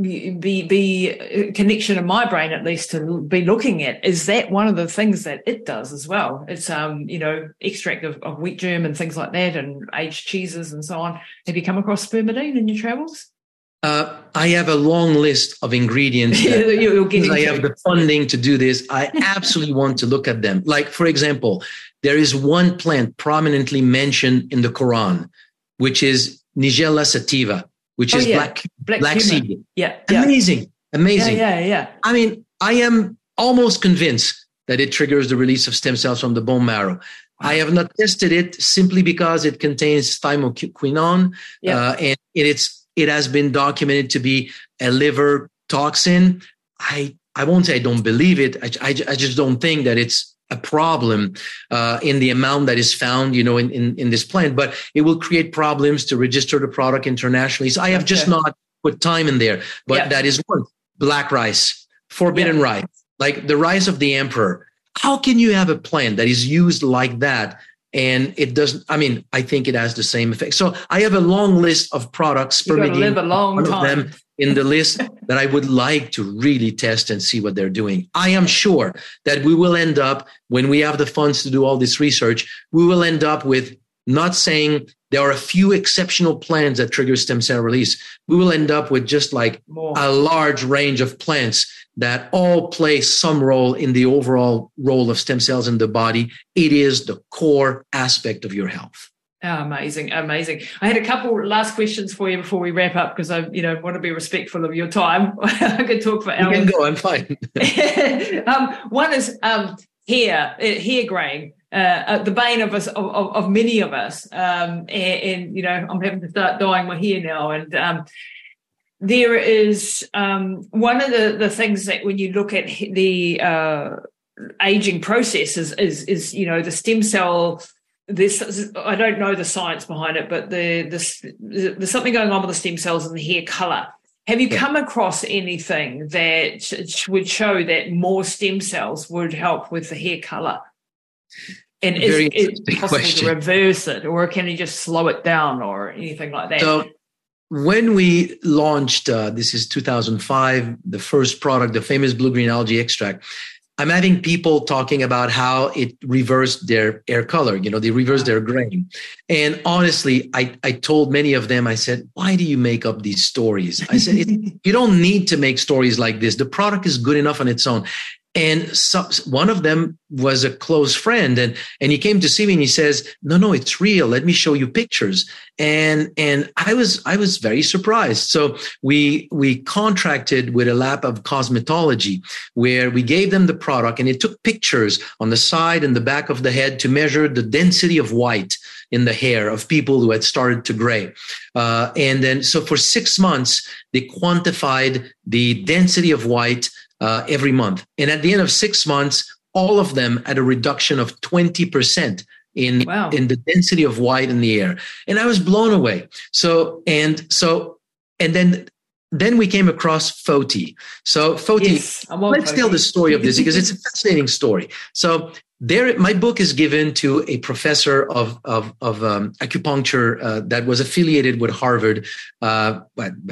be be a connection in my brain at least to be looking at is that one of the things that it does as well it's um you know extract of, of wheat germ and things like that and aged cheeses and so on have you come across spermidine in your travels uh, I have a long list of ingredients. That, I have the funding to do this. I absolutely want to look at them. Like, for example, there is one plant prominently mentioned in the Quran, which is Nigella sativa which oh, is yeah. black black, black seed. Yeah, yeah, amazing, amazing. Yeah, yeah, yeah. I mean, I am almost convinced that it triggers the release of stem cells from the bone marrow. I have not tested it simply because it contains thymoquinone, yeah. uh, and it's it has been documented to be a liver toxin. I I won't say I don't believe it. I, I, I just don't think that it's a problem uh, in the amount that is found, you know, in, in, in, this plant, but it will create problems to register the product internationally. So I have okay. just not put time in there, but yeah. that is one black rice, forbidden yeah. rice, like the rice of the emperor. How can you have a plant that is used like that? And it doesn't, I mean, I think it has the same effect. So I have a long list of products. You're live a long time in the list that I would like to really test and see what they're doing. I am sure that we will end up, when we have the funds to do all this research, we will end up with not saying there are a few exceptional plants that trigger stem cell release. We will end up with just like More. a large range of plants that all play some role in the overall role of stem cells in the body. It is the core aspect of your health. Oh, amazing, amazing. I had a couple last questions for you before we wrap up because I, you know, want to be respectful of your time. I could talk for hours. You can go. I'm fine. um, one is um, hair, uh, hair graying, uh, uh, the bane of us, of, of many of us. Um, and, and, you know, I'm having to start dyeing my hair now, and um, there is um, one of the the things that when you look at the uh, aging process is, is is you know the stem cell there's I don't know the science behind it, but the, the, there's something going on with the stem cells and the hair color. Have you come across anything that would show that more stem cells would help with the hair color? And Very is it possible question. to reverse it, or can you just slow it down, or anything like that? So, when we launched, uh, this is 2005, the first product, the famous blue green algae extract, I'm having people talking about how it reversed their air color. You know, they reversed their grain. And honestly, I, I told many of them, I said, why do you make up these stories? I said, you don't need to make stories like this. The product is good enough on its own. And so, one of them was a close friend and, and he came to see me and he says, no, no, it's real. Let me show you pictures. And, and I was, I was very surprised. So we, we contracted with a lab of cosmetology where we gave them the product and it took pictures on the side and the back of the head to measure the density of white in the hair of people who had started to gray. Uh, and then, so for six months, they quantified the density of white uh, every month. And at the end of six months, all of them had a reduction of 20% in, wow. in the density of white in the air. And I was blown away. So, and so, and then then we came across Foti. So Foti, yes, let's Foti. tell the story of this because it's a fascinating story. So there, my book is given to a professor of of, of um, acupuncture uh, that was affiliated with Harvard. Uh,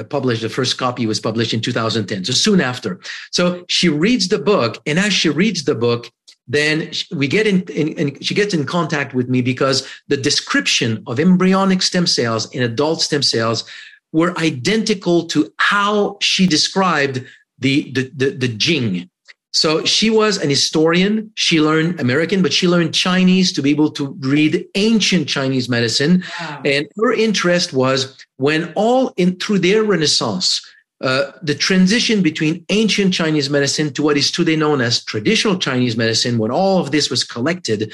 published the first copy was published in 2010, so soon after. So she reads the book, and as she reads the book, then we get in, in, she gets in contact with me because the description of embryonic stem cells in adult stem cells were identical to how she described the the the, the jing so she was an historian. She learned American, but she learned Chinese to be able to read ancient Chinese medicine. Wow. And her interest was when all in through their Renaissance, uh, the transition between ancient Chinese medicine to what is today known as traditional Chinese medicine, when all of this was collected,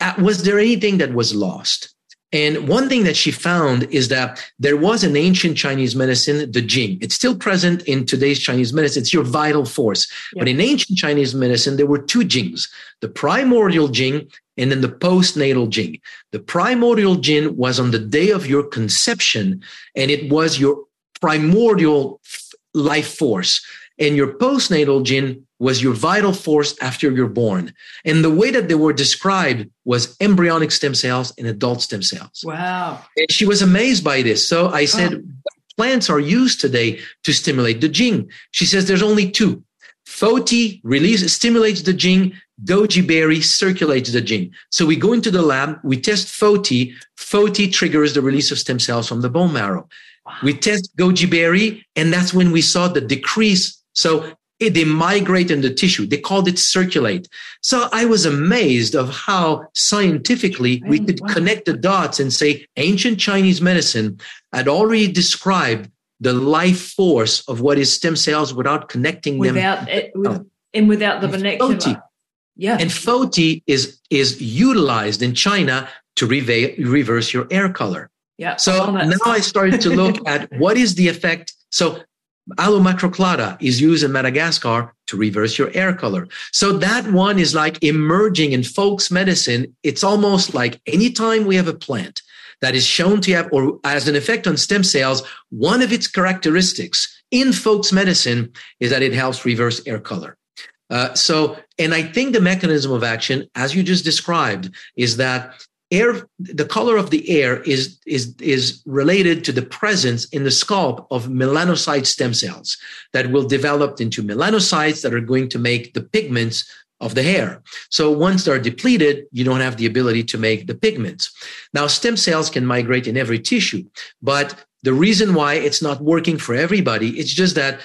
uh, was there anything that was lost? And one thing that she found is that there was an ancient Chinese medicine, the Jing. It's still present in today's Chinese medicine. It's your vital force. But in ancient Chinese medicine, there were two Jings, the primordial Jing and then the postnatal Jing. The primordial Jing was on the day of your conception and it was your primordial life force. And your postnatal Jing was your vital force after you're born. And the way that they were described was embryonic stem cells and adult stem cells. Wow. And she was amazed by this. So I said, oh. plants are used today to stimulate the Jing. She says there's only two. Foti release stimulates the Jing. Goji berry circulates the Jing. So we go into the lab, we test Foti. Foti triggers the release of stem cells from the bone marrow. Wow. We test goji berry, and that's when we saw the decrease. So they migrate in the tissue. They called it circulate. So I was amazed of how scientifically we could connect the dots and say ancient Chinese medicine had already described the life force of what is stem cells without connecting without them. It, with, and without the vernacular. Yeah. And Foti is, is utilized in China to re- reverse your hair color. Yeah. So now I started to look at what is the effect. So Aloe macroclada is used in Madagascar to reverse your air color. So that one is like emerging in folks medicine. It's almost like anytime we have a plant that is shown to have or as an effect on stem cells, one of its characteristics in folks medicine is that it helps reverse air color. Uh, so, and I think the mechanism of action, as you just described, is that air the color of the air is is is related to the presence in the scalp of melanocyte stem cells that will develop into melanocytes that are going to make the pigments of the hair. So once they're depleted, you don't have the ability to make the pigments. Now stem cells can migrate in every tissue, but the reason why it's not working for everybody, it's just that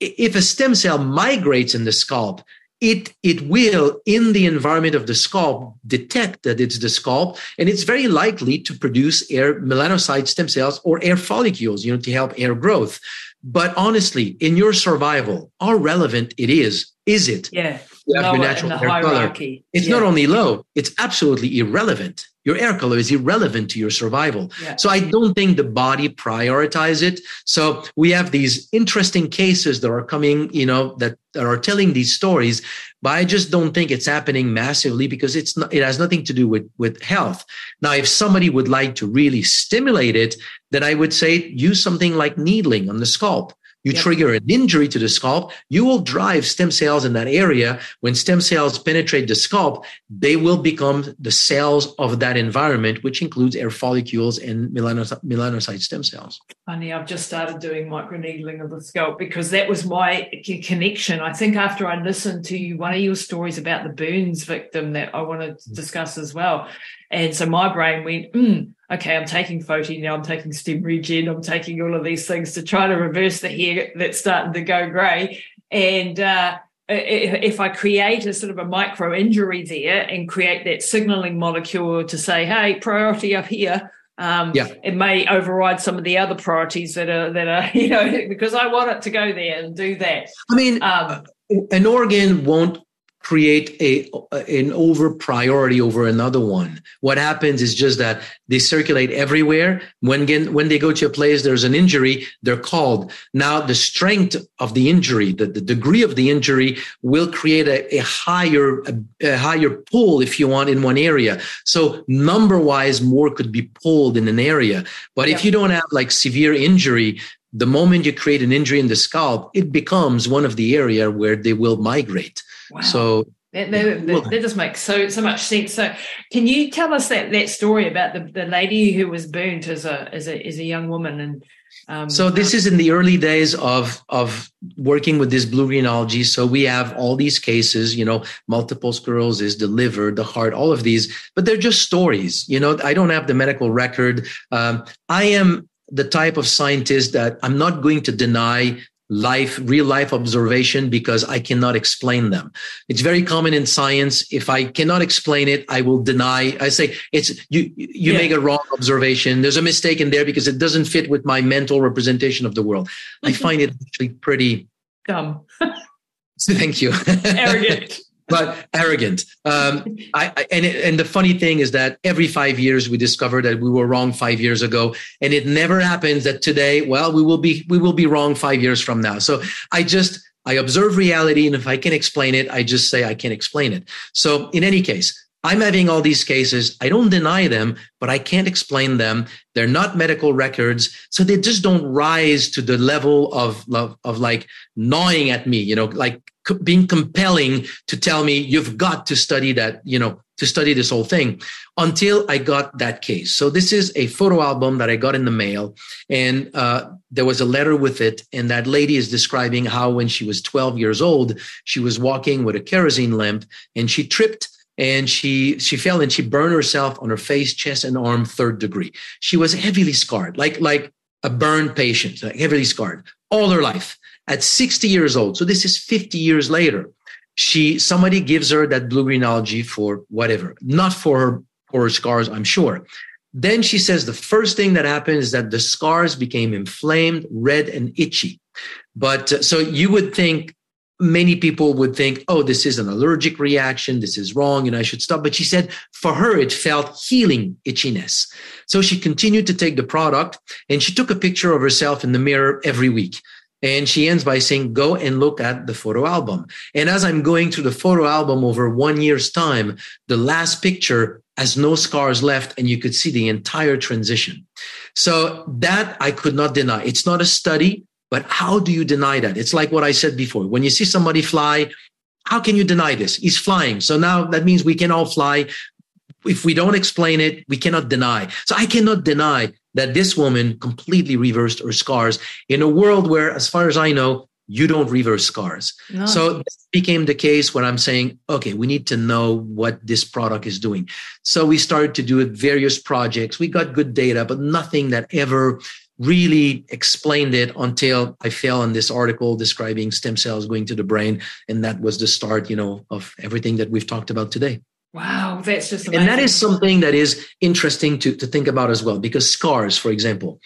if a stem cell migrates in the scalp, it it will in the environment of the scalp detect that it's the scalp and it's very likely to produce hair melanocyte stem cells or hair follicles you know to help hair growth. But honestly in your survival how relevant it is is it yeah. your natural hair color? it's yeah. not only low it's absolutely irrelevant your air color is irrelevant to your survival. Yeah. So I don't think the body prioritize it. So we have these interesting cases that are coming, you know, that, that are telling these stories, but I just don't think it's happening massively because it's not, it has nothing to do with, with health. Now, if somebody would like to really stimulate it, then I would say use something like needling on the scalp you yep. trigger an injury to the scalp, you will drive stem cells in that area. When stem cells penetrate the scalp, they will become the cells of that environment, which includes hair follicles and melanocyte stem cells. Funny, I've just started doing microneedling of the scalp because that was my connection. I think after I listened to you, one of your stories about the burns victim that I want to mm. discuss as well. And so my brain went, mm, okay, I'm taking Foti now, I'm taking StemRegen, I'm taking all of these things to try to reverse the hair that's starting to go grey. And uh, if I create a sort of a micro injury there and create that signaling molecule to say, hey, priority up here, um, yeah. it may override some of the other priorities that are that are you know because I want it to go there and do that. I mean, um, an organ won't create a an over priority over another one. What happens is just that they circulate everywhere. When when they go to a place there's an injury, they're called. Now the strength of the injury, the, the degree of the injury, will create a, a higher a, a, higher pull, if you want, in one area. So number wise, more could be pulled in an area. But yeah. if you don't have like severe injury, the moment you create an injury in the scalp, it becomes one of the area where they will migrate. Wow. So That, that, that, that, just makes so so much sense. So, can you tell us that that story about the, the lady who was burnt as a as a as a young woman and um, so this is in the early days of of working with this blue green algae. So we have all these cases, you know, multiple sclerosis, the liver, the heart, all of these, but they're just stories. You know, I don't have the medical record. Um, I am the type of scientist that I'm not going to deny life, real life observation because I cannot explain them. It's very common in science. If I cannot explain it, I will deny. I say it's you. You yeah. make a wrong observation. There's a mistake in there because it doesn't fit with my mental representation of the world. I find it actually pretty dumb. Thank you. Arrogant but arrogant. Um, I, I, and it, and the funny thing is that every five years we discover that we were wrong five years ago, and it never happens that today. Well, we will be we will be wrong five years from now. So I just I observe reality, and if I can explain it, I just say I can explain it. So in any case, I'm having all these cases. I don't deny them, but I can't explain them. They're not medical records. So they just don't rise to the level of, of, of like gnawing at me, you know, like being compelling to tell me you've got to study that, you know, to study this whole thing until I got that case. So this is a photo album that I got in the mail and uh, there was a letter with it. And that lady is describing how when she was 12 years old, she was walking with a kerosene lamp and she tripped and she she fell and she burned herself on her face, chest, and arm, third degree. She was heavily scarred, like like a burn patient, like heavily scarred all her life. At 60 years old, so this is 50 years later, she somebody gives her that blue green algae for whatever, not for her for her scars, I'm sure. Then she says the first thing that happened is that the scars became inflamed, red, and itchy. But uh, so you would think many people would think, oh, this is an allergic reaction. This is wrong and I should stop. But she said for her, it felt healing itchiness. So she continued to take the product and she took a picture of herself in the mirror every week. And she ends by saying, go and look at the photo album. And as I'm going through the photo album over one year's time, the last picture has no scars left and you could see the entire transition. So that I could not deny. It's not a study. But how do you deny that? It's like what I said before. When you see somebody fly, how can you deny this? He's flying. So now that means we can all fly. If we don't explain it, we cannot deny. So I cannot deny that this woman completely reversed her scars in a world where, as far as I know, you don't reverse scars. No. So this became the case when I'm saying, okay, we need to know what this product is doing. So we started to do various projects. We got good data, but nothing that ever really explained it until I fell on this article describing stem cells going to the brain. And that was the start, you know, of everything that we've talked about today. Wow, that's just amazing. And that is something that is interesting to, to think about as well, because scars, for example,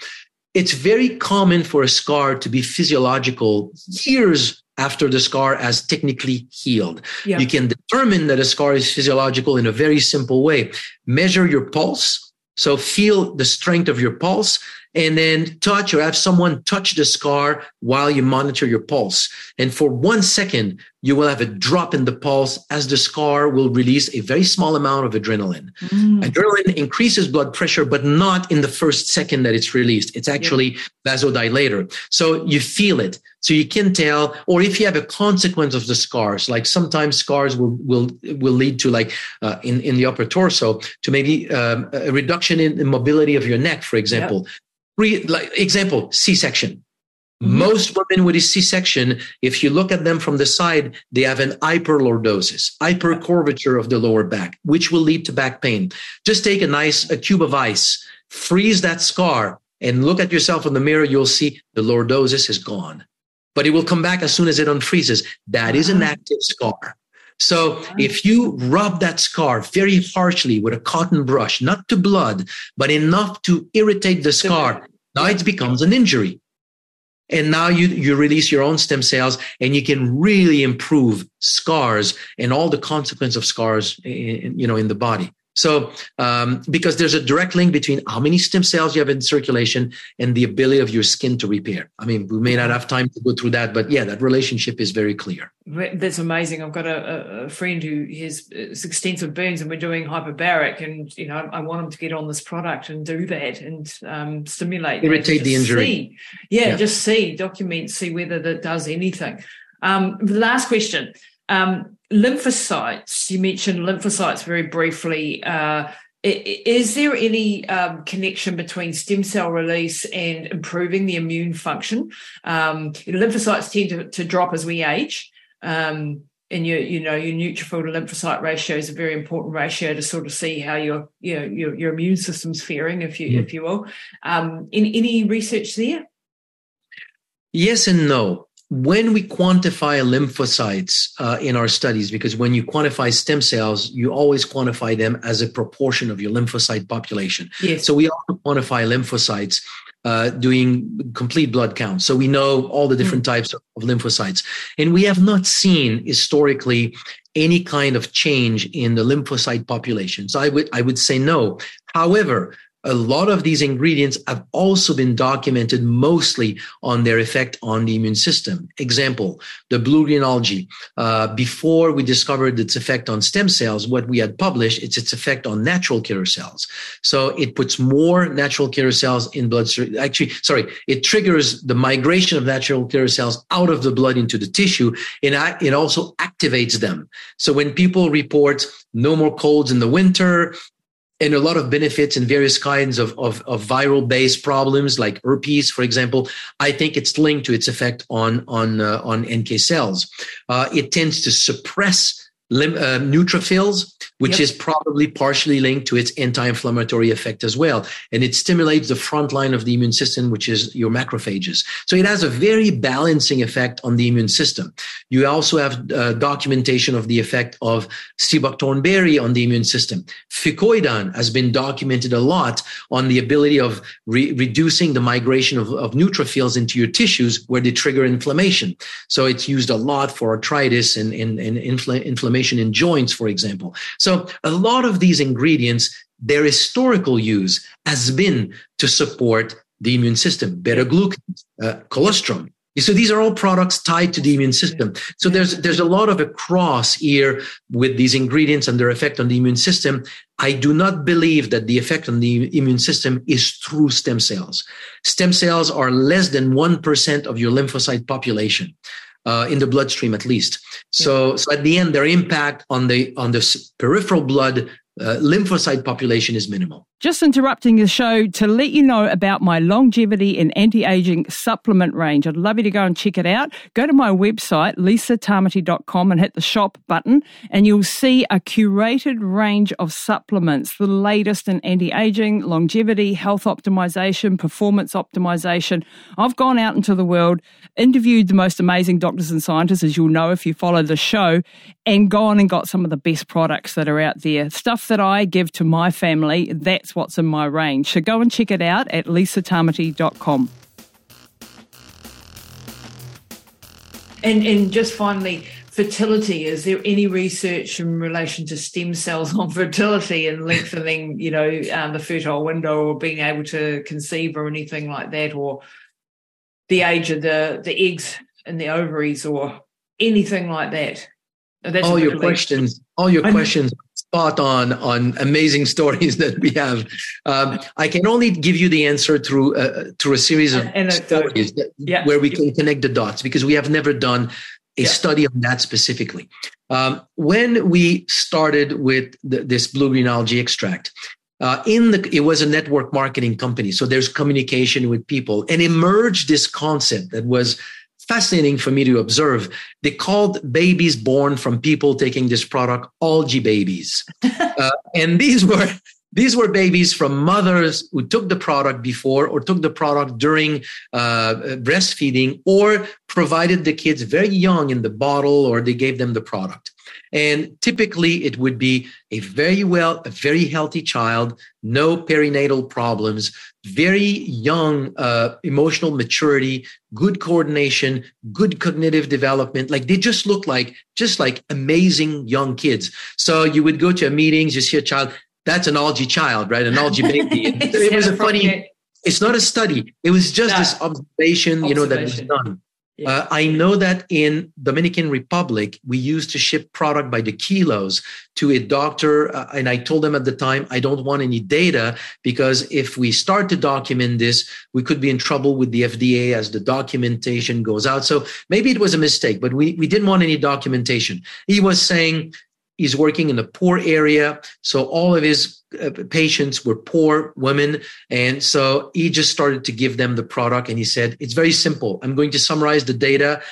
it's very common for a scar to be physiological years after the scar has technically healed. Yeah. You can determine that a scar is physiological in a very simple way. Measure your pulse. So feel the strength of your pulse and then touch or have someone touch the scar while you monitor your pulse. And for one second, you will have a drop in the pulse as the scar will release a very small amount of adrenaline. Mm. Adrenaline increases blood pressure, but not in the first second that it's released. It's actually yep. vasodilator. So you feel it. So you can tell, or if you have a consequence of the scars, like sometimes scars will will will lead to like uh, in in the upper torso to maybe um, a reduction in the mobility of your neck, for example. Yep. Re, like example, C-section. Mm-hmm. Most women with a C-section, if you look at them from the side, they have an hyperlordosis, hypercurvature of the lower back, which will lead to back pain. Just take a nice a cube of ice, freeze that scar, and look at yourself in the mirror. You'll see the lordosis is gone, but it will come back as soon as it unfreezes. That is an active scar. So if you rub that scar very harshly with a cotton brush, not to blood, but enough to irritate the scar, now it becomes an injury. And now you, you release your own stem cells and you can really improve scars and all the consequence of scars, in, you know, in the body. So, um, because there's a direct link between how many stem cells you have in circulation and the ability of your skin to repair. I mean, we may not have time to go through that, but yeah, that relationship is very clear. That's amazing. I've got a, a friend who has extensive burns, and we're doing hyperbaric, and you know, I want him to get on this product and do that and um, stimulate, irritate the injury. Yeah, yeah, just see, document, see whether that does anything. Um, the last question. Um, lymphocytes, you mentioned lymphocytes very briefly. Uh, is there any um, connection between stem cell release and improving the immune function? Um, lymphocytes tend to, to, drop as we age. Um, and your, you know, your neutrophil to lymphocyte ratio is a very important ratio to sort of see how your, you know, your, your immune system's faring, if you, yeah. if you will. Um, in, any research there? Yes and no when we quantify lymphocytes uh, in our studies, because when you quantify stem cells, you always quantify them as a proportion of your lymphocyte population. Yes. So we also quantify lymphocytes uh, doing complete blood counts. So we know all the different mm. types of, of lymphocytes. And we have not seen historically any kind of change in the lymphocyte population. So I would, I would say no. However, a lot of these ingredients have also been documented mostly on their effect on the immune system. Example, the blue green algae. Uh, before we discovered its effect on stem cells, what we had published, it's its effect on natural killer cells. So it puts more natural killer cells in blood. Actually, sorry, it triggers the migration of natural killer cells out of the blood into the tissue and it also activates them. So when people report no more colds in the winter, and a lot of benefits in various kinds of, of, of viral based problems like herpes, for example. I think it's linked to its effect on, on, uh, on NK cells. Uh, it tends to suppress lim- uh, neutrophils, which yep. is probably partially linked to its anti-inflammatory effect as well. And it stimulates the front line of the immune system, which is your macrophages. So it has a very balancing effect on the immune system. You also have uh, documentation of the effect of sea buckthorn berry on the immune system. Fucoidan has been documented a lot on the ability of re- reducing the migration of, of neutrophils into your tissues where they trigger inflammation. So it's used a lot for arthritis and, and, and infl- inflammation in joints, for example. So a lot of these ingredients, their historical use has been to support the immune system, beta glucan, uh, colostrum. So these are all products tied to the immune system. So there's there's a lot of a cross here with these ingredients and their effect on the immune system. I do not believe that the effect on the immune system is through stem cells. Stem cells are less than 1% of your lymphocyte population uh, in the bloodstream at least. So, yeah. so at the end, their impact on the on the peripheral blood uh, lymphocyte population is minimal. Just interrupting the show to let you know about my longevity and anti-aging supplement range. I'd love you to go and check it out. Go to my website, lisatamati.com and hit the shop button and you'll see a curated range of supplements, the latest in anti-aging, longevity, health optimization, performance optimization. I've gone out into the world, interviewed the most amazing doctors and scientists, as you'll know if you follow the show, and gone and got some of the best products that are out there. Stuff that I give to my family, that's what's in my range. So go and check it out at lisatamati.com. And, and just finally, fertility, is there any research in relation to stem cells on fertility and lengthening, you know, um, the fertile window or being able to conceive or anything like that, or the age of the, the eggs in the ovaries or anything like that? all your questions, all your questions spot on on amazing stories that we have. Um, I can only give you the answer through uh, through a series of and, stories that, yeah. where we can connect the dots because we have never done a yeah. study on that specifically. Um, when we started with the, this blue green algae extract, uh, in the it was a network marketing company, so there's communication with people, and emerged this concept that was fascinating for me to observe. They called babies born from people taking this product algae babies. uh, and these were these were babies from mothers who took the product before or took the product during uh, breastfeeding or provided the kids very young in the bottle or they gave them the product. And typically it would be a very well, a very healthy child, no perinatal problems, very young uh, emotional maturity, good coordination, good cognitive development. Like they just look like, just like amazing young kids. So you would go to meetings, you see a child, that's an algae child, right? An algae baby. it was a funny, it's not a study. It was just no. this observation, observation, you know, that was done. Yeah. Uh, I know that in Dominican Republic, we used to ship product by the kilos to a doctor. Uh, and I told them at the time, I don't want any data because if we start to document this, we could be in trouble with the FDA as the documentation goes out. So maybe it was a mistake, but we, we didn't want any documentation. He was saying, he's working in a poor area. So all of his Uh, patients were poor women. And so he just started to give them the product and he said, it's very simple. I'm going to summarize the data.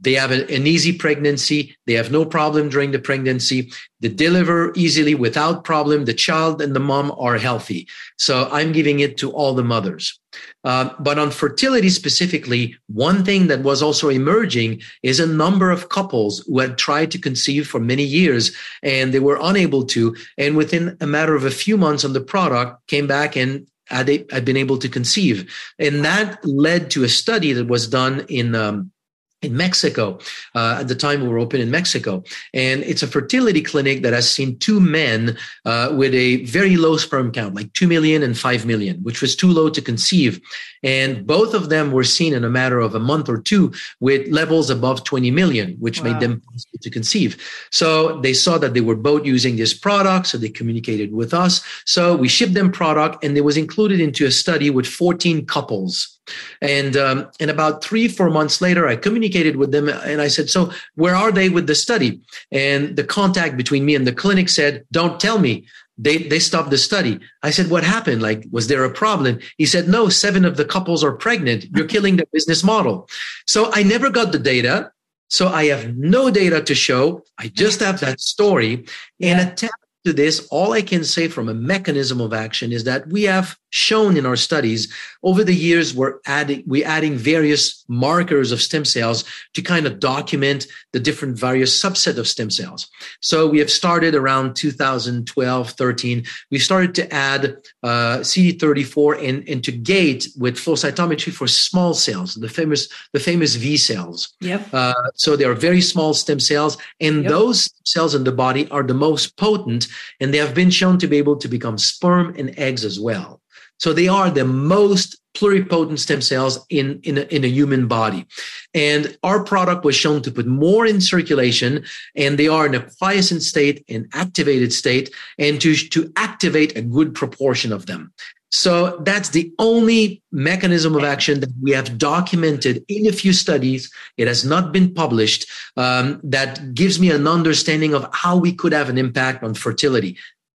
They have a, an easy pregnancy. They have no problem during the pregnancy. They deliver easily without problem. The child and the mom are healthy. So I'm giving it to all the mothers. Uh, but on fertility specifically, one thing that was also emerging is a number of couples who had tried to conceive for many years and they were unable to. And within a matter of a few months on the product, came back and had, had been able to conceive. And that led to a study that was done in um, in Mexico. Uh, at the time, we were open in Mexico, and it's a fertility clinic that has seen two men uh, with a very low sperm count, like two million and five million, which was too low to conceive. And both of them were seen in a matter of a month or two with levels above 20 million, which wow. made them possible to conceive. So they saw that they were both using this product, so they communicated with us. So we shipped them product, and it was included into a study with 14 couples. And um, and about three four months later, I communicated with them and I said, "So where are they with the study?" And the contact between me and the clinic said, "Don't tell me." They they stopped the study. I said, "What happened? Like, was there a problem?" He said, "No, seven of the couples are pregnant. You're killing the business model." So I never got the data. So I have no data to show. I just have that story and attempt to this, all I can say from a mechanism of action is that we have shown in our studies over the years we're adding we're adding various markers of stem cells to kind of document the different various subset of stem cells so we have started around 2012 13 we started to add uh, cd34 and, and to gate with flow cytometry for small cells the famous the famous VSELs yep. Uh, so they are very small stem cells and yep. those cells in the body are the most potent and they have been shown to be able to become sperm and eggs as well so they are the most pluripotent stem cells in, in, a, in a human body. And our product was shown to put more in circulation, and they are in a quiescent state, an activated state, and to, to activate a good proportion of them. So that's the only mechanism of action that we have documented in a few studies. It has not been published. Um, that gives me an understanding of how we could have an impact on fertility.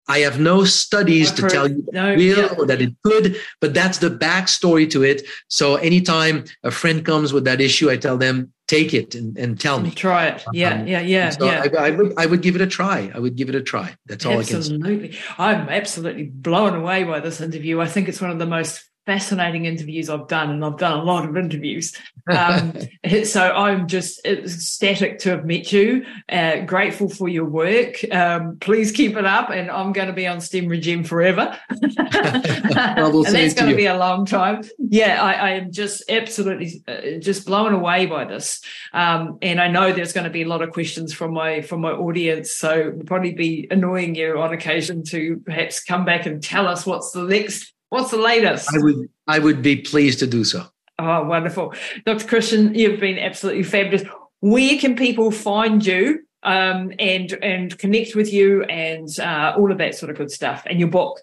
I have no studies I've to heard, tell you that no, will yeah. or that it could, but that's the backstory to it. So anytime a friend comes with that issue, I tell them, take it and, and tell me. Try it. Yeah, um, yeah, yeah. So yeah. I, I, would I would give it a try. I would give it a try. That's all absolutely. I can say. I'm absolutely blown away by this interview. I think it's one of the most fascinating interviews I've done, and I've done a lot of interviews. Um, so I'm just ecstatic to have met you. Uh, grateful for your work. Um, please keep it up, and I'm going to be on StemRegen forever. and that's going to be a long time. Yeah, I, I am just absolutely uh, just blown away by this, um, and I know there's going to be a lot of questions from my from my audience. So will probably be annoying you on occasion to perhaps come back and tell us what's the next What's the latest? I would I would be pleased to do so. Oh, wonderful. Dr. Christian, you've been absolutely fabulous. Where can people find you um, and and connect with you and uh, all of that sort of good stuff and your book?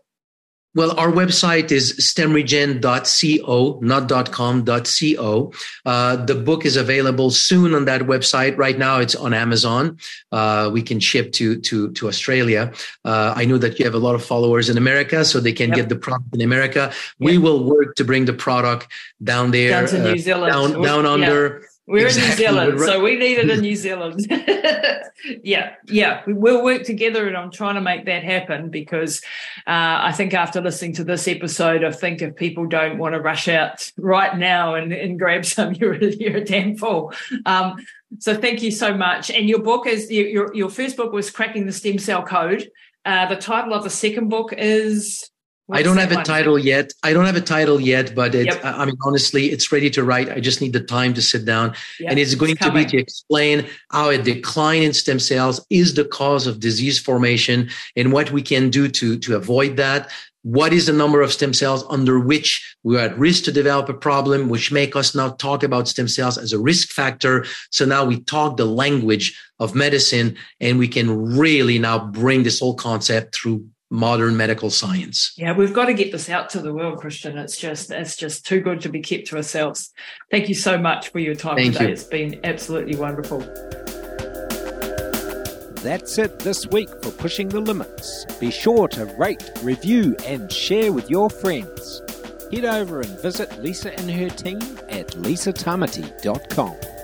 Well, our website is stemregen.co, not .com, .co. Uh, the book is available soon on that website. Right now, it's on Amazon. Uh, we can ship to to to Australia. Uh, I know that you have a lot of followers in America, so they can yep. get the product in America. Yep. We will work to bring the product down there, down to New uh, Zealand, down, down under. We're exactly. in New Zealand, so we need it in New Zealand. yeah, yeah, we'll work together, and I'm trying to make that happen because uh, I think after listening to this episode, I think if people don't want to rush out right now and, and grab some, you're you're a damn fool. Um, so thank you so much. And your book is your your first book was cracking the stem cell code. Uh, the title of the second book is What's I don't have a title yet. I don't have a title yet, but it, yep. I mean, honestly, it's ready to write. I just need the time to sit down. Yep. And it's going it's to be to explain how a decline in stem cells is the cause of disease formation and what we can do to, to avoid that. what is the number of stem cells under which we are at risk to develop a problem, which make us now talk about stem cells as a risk factor. So now we talk the language of medicine and we can really now bring this whole concept through modern medical science. Yeah, we've got to get this out to the world, Christian. It's just it's just too good to be kept to ourselves. Thank you so much for your time Thank today. You. It's been absolutely wonderful. That's it this week for Pushing the Limits. Be sure to rate, review, and share with your friends. Head over and visit Lisa and her team at lisatamati.com.